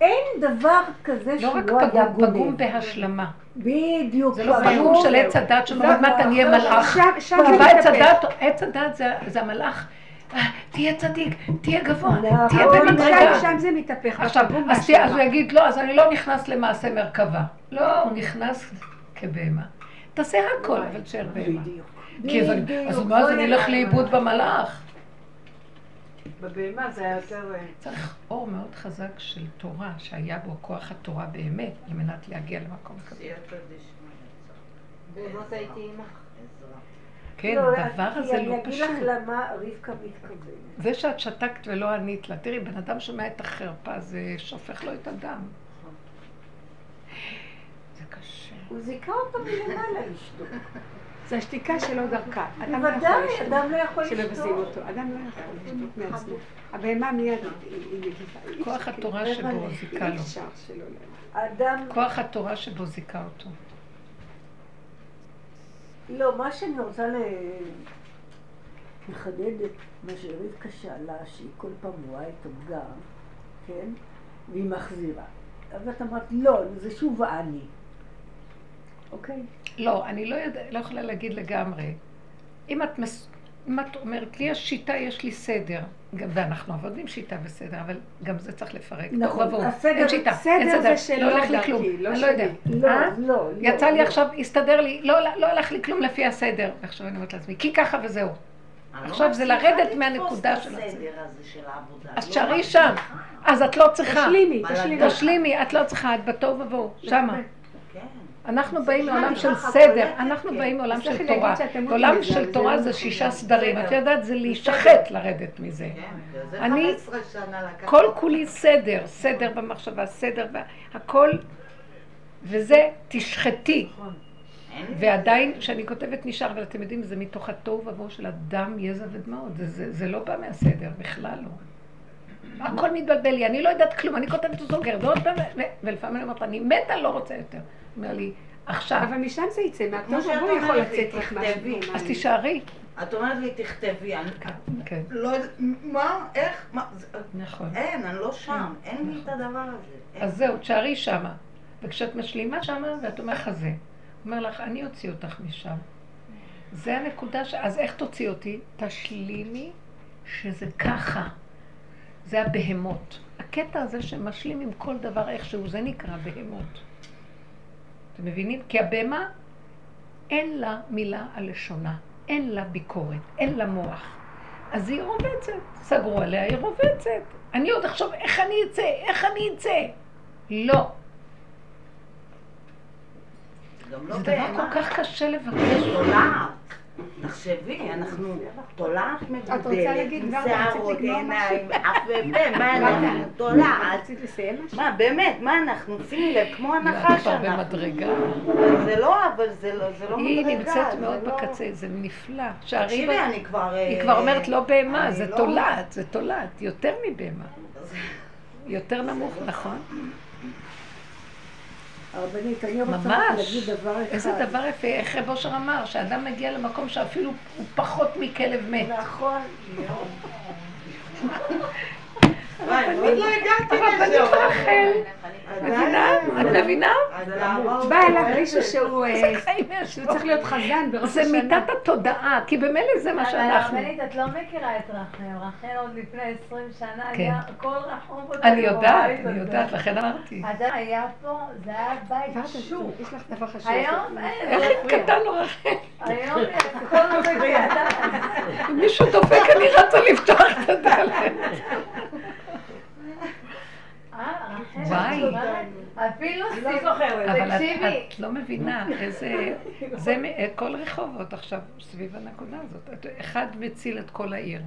S9: אין דבר כזה
S1: לא רק
S9: שלא היה
S1: פגום,
S9: גונב.
S1: פגום בהשלמה.
S9: בדיוק.
S1: זה לא.
S9: פגום
S1: של עץ הדת
S9: זה
S1: שאומר, מה אתה נהיה
S9: אחר.
S1: מלאך.
S7: שם, שם
S1: כי
S7: זה
S1: בא עץ. הדת, זה- זה המלאך. "אה, תהיה צדיק, תהיה גבוה,
S9: נכון.
S1: תהיה במדרגה.
S7: שם, זה מתהפך.
S1: עכשיו, אז הוא. יגיד, לא, אז אני לא נכנס למעשה מרכבה. לא, הוא נכנס כבהמה. תעשה הכל, אבל תשאר בהמה.
S9: בדיוק.
S1: אז אני- מה, אז
S9: לא
S1: אני אלך. לאיבוד במלאך.
S4: בבהמה זה היה יותר... אה,
S1: צריך אור מאוד חזק של תורה, שהיה בו כוח התורה באמת, על מנת להגיע למקום כזה.
S2: באמת הייתי.
S3: עזרה.
S1: כן,
S9: לא,
S1: הדבר
S9: כי
S1: הזה לא
S9: אני אגיד
S1: פשוט.
S9: לך למה רבקה מתכוונת.
S1: זה שאת שתקת ולא ענית לה, תראי, בן אדם שומע את החרפה, זה שופך לו את הדם. זה קשה.
S9: הוא זיכה אותה מלמעלה אשתו.
S7: זה השתיקה שלו דרכה. אדם לא יכול
S9: בוודאי,
S7: לשתוק.
S9: אדם לא יכול
S7: שמבזים
S9: לשתוק.
S7: אותו. אדם לא יכול לשתוק מעצמו. הבהמה מיד היא מגיבה. אי
S1: כוח התורה
S7: כאילו,
S1: שבו זיכה לו.
S7: שלא
S1: כוח התורה שבו זיכה אותו.
S9: לא, מה שאני רוצה ל- לחדד את מה שרבקה שאלה, שהיא כל פעם רואה את הפגם, כן? והיא מחזירה. אז את אמרת, לא, זה שוב אני. אוקיי?
S1: לא, אני לא, יודע, לא יכולה להגיד לגמרי. אם את, מס... אם את אומרת, לי יש שיטה, יש לי סדר, גם, ואנחנו עבודים שיטה וסדר, אבל גם זה צריך לפרק.
S9: נכון,
S1: טוב.
S9: הסדר-
S1: אין שיטה,
S7: סדר
S1: אין
S7: זה
S1: סדר,
S7: שלו,
S1: לא הולך לי כלום,
S7: לא
S1: אני לא
S7: שלי.
S1: יודע.
S9: לא,
S1: אה?
S9: לא, לא.
S1: יצא לי
S9: לא.
S1: עכשיו, הסתדר לי, לא, לא הלך לי כלום לפי הסדר. ועכשיו אני אומרת לעצמי, כי ככה וזהו.
S3: לא
S1: עכשיו זה לרדת מהנקודה של
S3: הסדר. הזה של העבודה.
S1: אז
S3: לא
S1: תשארי. שם. אז את לא צריכה.
S7: תשלימי, תשלימי.
S1: תשלימי, את לא צריכה, את בתוהו ובוהו, שמה.
S3: כן.
S1: אנחנו באים מעולם של סדר, אנחנו
S3: כן.
S1: באים מעולם של תורה.
S7: לא
S1: עולם של תורה
S7: לא
S1: זה
S7: נכון.
S1: שישה סדרים, את
S3: בסדר.
S1: יודעת, זה להישחט לרדת מזה.
S3: כן, זה
S1: אני-
S3: 15 שנה לקח.
S1: כל כולי סדר, סדר במחשבה, סדר, הכל, וזה תשחטי.
S3: לי-
S1: ועדיין, כשאני כותבת נשאר, אבל אתם יודעים, זה מתוך התוהו ובוהו של הדם, יזע ודמעות, זה לא בא מהסדר, בכלל לא. הכל מתבלבל לי, אני לא יודעת כלום, אני כותבת וסוגרת, ועוד פעם, ולפעמים אני אומרת, אני מתה, לא רוצה יותר. אומר לי, עכשיו,
S7: אבל משם זה יצא,
S3: שאת
S7: ובוא יכול
S3: אומרת לי,
S7: לצאת לך
S3: תכתבי.
S7: משהו.
S1: אז תישארי.
S3: את אומרת לי, תכתבי. אני
S1: כן,
S3: לא יודעת, מה, איך, מה, זה-
S1: נכון.
S3: אין, אני לא שם. אין לי את הדבר הזה.
S1: אז זהו, תשארי שמה. וכשאת משלימה שמה, ואת אומרת חזה, אומר לך, אני אוציא אותך משם. זה הנקודה ש... אז איך תוציא אותי? תשלימי שזה ככה. זה הבהמות. הקטע הזה שמשלים עם כל דבר איכשהו, זה נקרא בהמות. אתם מבינים? כי הבהמה, אין לה מילה על לשונה, אין לה ביקורת, אין לה מוח. אז היא רובצת. סגרו עליה, היא רובצת. אני עוד אחשוב, איך אני אצא? איך אני אצא? לא.
S8: לא
S1: זה דבר. כל כך קשה לבקש.
S8: תחשבי, אנחנו תולעת
S7: להגיד
S8: עם? שערות, עיניים, אף ופה, מה
S7: רגע.
S8: אנחנו? תולעת.
S7: רצית לסיים משהו?
S8: מה, באמת, מה אנחנו? שימי לב, כמו
S1: את
S8: הנחש
S1: כבר
S8: אנחנו.
S1: במדרגה.
S8: זה לא, אבל זה לא זה לא מדרגה.
S1: היא נמצאת מאוד
S8: לא-
S1: בקצה, זה נפלא.
S8: תקשיבי, אני כבר...
S1: היא
S8: אה,
S1: כבר אומרת לא בהמה, זה
S8: לא-
S1: תולעת, זה תולעת, יותר מבהמה. יותר נמוך, נכון?
S9: הרבנית, אני רוצה
S1: ממש.
S9: להגיד דבר אחד.
S1: איזה דבר יפה, איך רב אושר אמר, שאדם מגיע למקום שאפילו הוא פחות מכלב מת.
S9: נכון.
S8: עוד לא הגעתי
S1: הרבנית
S8: לזה. אבל-
S1: רחל, מבינה? את מבינה?
S7: בא אליו. מישהו שהוא אה. צריך להיות חזן בראש
S1: זה
S7: השנה.
S1: מיטת התודעה, כי במילא זה מה
S2: אבל
S1: שאנחנו.
S2: הרבנית, את לא מכירה את רחל. רחל עוד לפני 20 שנה
S1: כן.
S2: היה כל רחוב.
S1: אני יודעת, אני. יודעת, לכן אמרתי.
S2: אדם היה פה, זה היה בית שוק.
S7: יש לך דבר חשוב.
S2: היום אין,
S1: איך
S2: זה
S1: אם
S2: מפריע.
S1: קטן לו רחל?
S2: היום הכל מפריע.
S1: אם מישהו דופק, אני רצה לפתוח את הדלת.
S2: אה, רחל,
S1: וואי.
S2: זוכרת? אפילו
S4: אני לא זוכרת.
S1: אבל את-
S2: תקשיבי,
S1: את לא מבינה איזה... זה כל רחובות עכשיו סביב הנקודה הזאת. את- אחד מציל את כל העיר.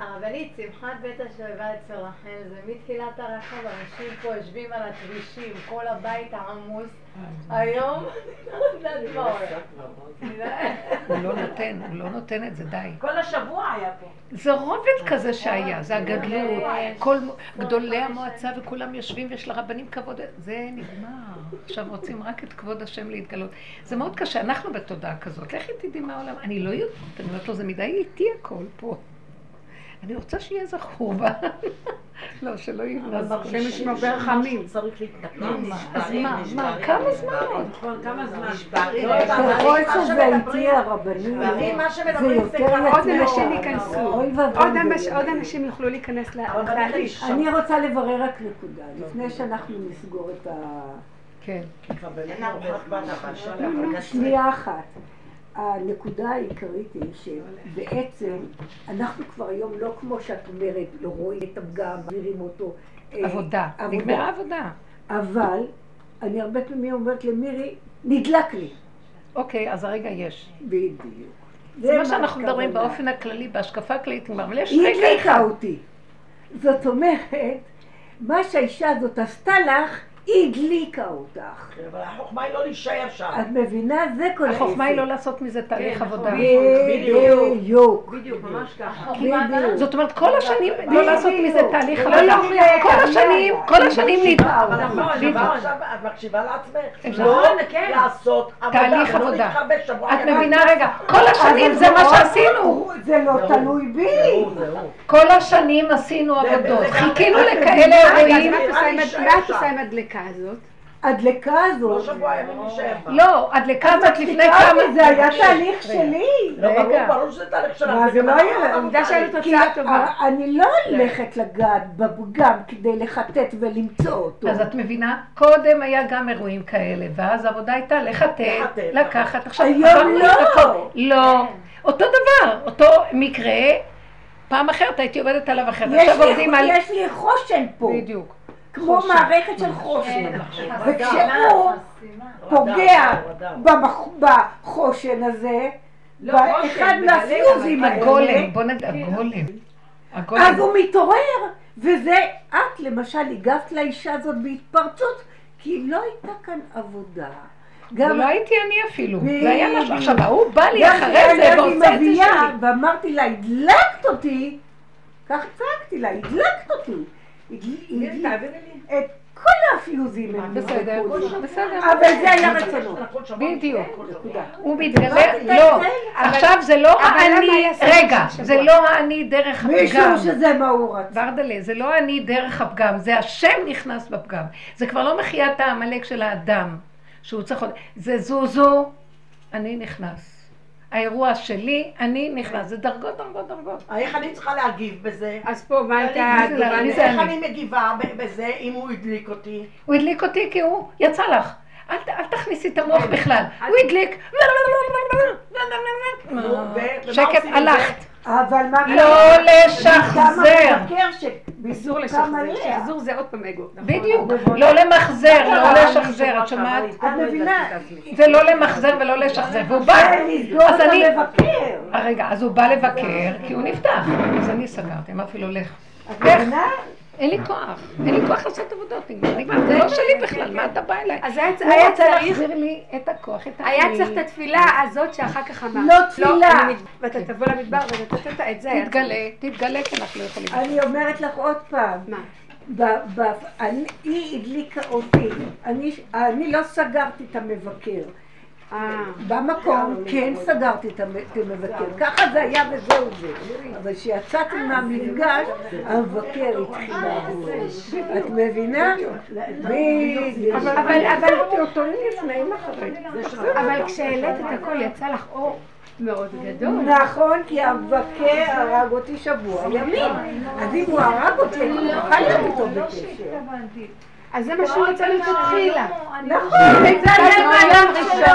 S2: הרבנית, שמחת בית השואבה אצל רחל, זה מתחילת הרחב, אנשים פה יושבים על הכבישים, כל הבית עמוס. היום, אני לא יודעת מה הולך.
S1: הוא לא נותן, הוא לא נותן את זה, די.
S4: כל השבוע היה פה.
S1: זה רובד כזה שהיה, זה הגדלות, כל גדולי המועצה וכולם יושבים ויש לרבנים כבוד, זה נגמר. עכשיו רוצים רק את כבוד השם להתגלות. זה מאוד קשה, אנחנו בתודעה כזאת, לכי תדעי מה העולם, אני לא יודעת, אני אומרת לו, זה מדי איטי הכל פה. אני רוצה שיהיה זכור בה. לא, שלא יבזכור.
S7: השם ישמור ברחמים.
S4: צריך להתנפל.
S1: אז מה, מה, כמה זמן עוד?
S4: נכון, כמה זמן?
S8: נשברים.
S4: לא אבל
S9: ככל
S4: מה
S9: שזה
S4: שמדברים-
S9: איתי הרבנים, זה
S4: שמדברים זה
S9: יותר
S7: עוד. אנשים ייכנסו. עוד אנשים יוכלו להיכנס ל-
S4: אבל
S7: לתהליך.
S9: אני רוצה לברר רק נקודה, לפני שאנחנו נסגור את ה...
S1: כן.
S8: אין הרבה זמן, אבל
S9: לא, שנייה אחת. הנקודה העיקרית היא שבעצם אנחנו כבר היום לא כמו שאת אומרת, לא רואים את הפגם, מעבירים אותו. אה,
S1: עבודה, נגמרה עבודה.
S9: אבל אני הרבה פעמים אומרת למירי, נדלק לי.
S1: אוקיי, אז הרגע יש.
S9: בדיוק.
S1: זה מה שאנחנו. מדברים באופן הכללי, בהשקפה הכללית אבל יש
S9: היא
S1: רגע
S9: הדליקה
S1: אחד.
S9: אותי. זאת אומרת, מה שהאישה הזאת עשתה לך, היא הדליקה אותך.
S6: אבל החוכמה היא לא להישאר שם.
S9: את מבינה? זה כל
S1: החוכמה היא לא
S9: העסק.
S1: לעשות מזה תהליך
S4: כן,
S1: עבודה.
S9: בדיוק.
S4: בדיוק, ממש ככה.
S1: זאת אומרת, כל השנים לא לעשות מזה תהליך
S9: לא
S1: עבודה. כל השנים, כל השנים נד...
S6: אבל נכון, עכשיו את מקשיבה לעצמך. לא
S4: כן.
S6: לעשות עבודה.
S1: תהליך
S6: ולא
S1: עבודה. את. מבינה רגע, כל השנים זה מה שעשינו.
S9: זה לא תלוי בי.
S1: כל השנים עשינו עבודות. חיכינו לכאלה
S7: רגע, אז
S1: אירועים.
S7: מה את עושה עם
S6: נראה לי
S7: הדלקה הזאת?
S9: הדלקה
S6: לא
S9: הזאת.
S6: שבוע ימים בה.
S1: לא, הדלקה הזאת לפני כמה...
S9: לי, זה היה תהליך. שלי.
S6: לא, ברור,
S1: רגע.
S6: ברור שזה תהליך שלך.
S9: מה, זה לא
S6: אנחנו
S9: היה-
S7: עובדה שהיה
S6: תהליך.
S7: תוצאה טובה.
S9: אני לא הולכת לגעת בפגם כדי לחטט ולמצוא אותו.
S1: אז את מבינה? קודם היה גם אירועים כאלה, ואז העבודה הייתה לחטט, לקחת. עכשיו,
S9: היום לא.
S1: לא. אותו דבר, אותו מקרה, פעם אחרת הייתי עובדת עליו אחרת.
S9: יש
S1: עכשיו
S9: לי-
S1: עובדים על...
S9: יש לי חושן פה,
S1: בדיוק.
S9: כמו. מערכת של חושן.
S2: כן,
S9: וכשהוא פוגע בחושן הזה,
S4: לא,
S9: באחד מהפיוזים האלה,
S1: הגולם, בוא נדע, הגולם.
S9: אז. הוא מתעורר, וזה, את למשל הגבת לאישה הזאת בהתפרצות, כי לא הייתה כאן עבודה. גם
S1: ולא הייתי אני אפילו, זה היה משהו. עכשיו, ההוא בא לי אחרי זה ועושה את זה שלי.
S9: ואמרתי לה, הדלקת אותי, כך צעקתי לה, הדלקת אותי. הדל- את כל הפיוזים הם
S1: בסדר. בסדר.
S9: אבל זה היה רצונו.
S1: בדיוק. הוא מתגלה, לא, עכשיו זה לא האני,
S7: סוף
S1: רגע, זה? לא האני דרך הפגם.
S9: משום שזה מה הוא רצה.
S1: ורדלה, זה לא אני דרך הפגם, זה השם נכנס בפגם. זה כבר לא מחיית העמלק של האדם, שהוא צריך עוד... זה זוזו, אני נכנס. האירוע שלי, אני נכנס. זה דרגות, דרגות, דרגות.
S6: איך אני צריכה להגיב בזה?
S7: אז פה, מה הייתה
S1: מי זה
S7: התגובה?
S6: איך אני מגיבה בזה אם הוא הדליק אותי?
S1: הוא הדליק אותי כי הוא יצא לך. אל, תכניסי את המוח בכלל. הוא הדליק. שקט? הלכת.
S9: אבל מה...
S1: לא לשחזר.
S7: ביזור לשחזר. שחזור זה עוד פעם אגו.
S1: בדיוק. לא למחזר, לא לשחזר. את שומעת?
S9: את מבינה?
S1: זה לא למחזר ולא לשחזר. והוא בא. אז אני... רגע, אז הוא בא לבקר כי הוא נפתח. אז אני סגרתי, אמרתי לו, לך.
S9: את מבינה?
S1: אין לי כוח. אין לי כוח לעשות עבודות. נגמר. זה לא שלי בכלל, מה אתה בא אליי?
S7: אז היה היה צריך...
S1: להחזיר לי את הכוח, את
S7: היה
S1: הכלי.
S7: צריך את התפילה הזאת שאחר כך אמרת.
S9: לא תפילה.
S7: מת- ואתה תבוא למדבר ונתת את זה. היה.
S1: תתגלה, תתגלה כי אנחנו לא יכולים.
S9: אני אומרת לך עוד פעם.
S7: מה?
S9: היא הדליקה אותי. אני לא סגרתי את המבקר. במקום כן סגרתי את המ- את המבקר, ככה זה היה וזהו זה. אבל כשיצאתי מהמפגש, המבקר התחיל לעבוד. את מבינה?
S7: אבל
S1: אותו לפני אחרי.
S7: אבל כשהעלית את הכל יצא לך אור מאוד גדול.
S9: נכון, כי המבקר הרג אותי שבוע ימים. אז אם הוא הרג אותי, אני לא יכולה להיות איתו בקשר.
S7: אז זה מה שהוא רצה מלכתחילה.
S9: נכון, זה היה מהיום ראשון.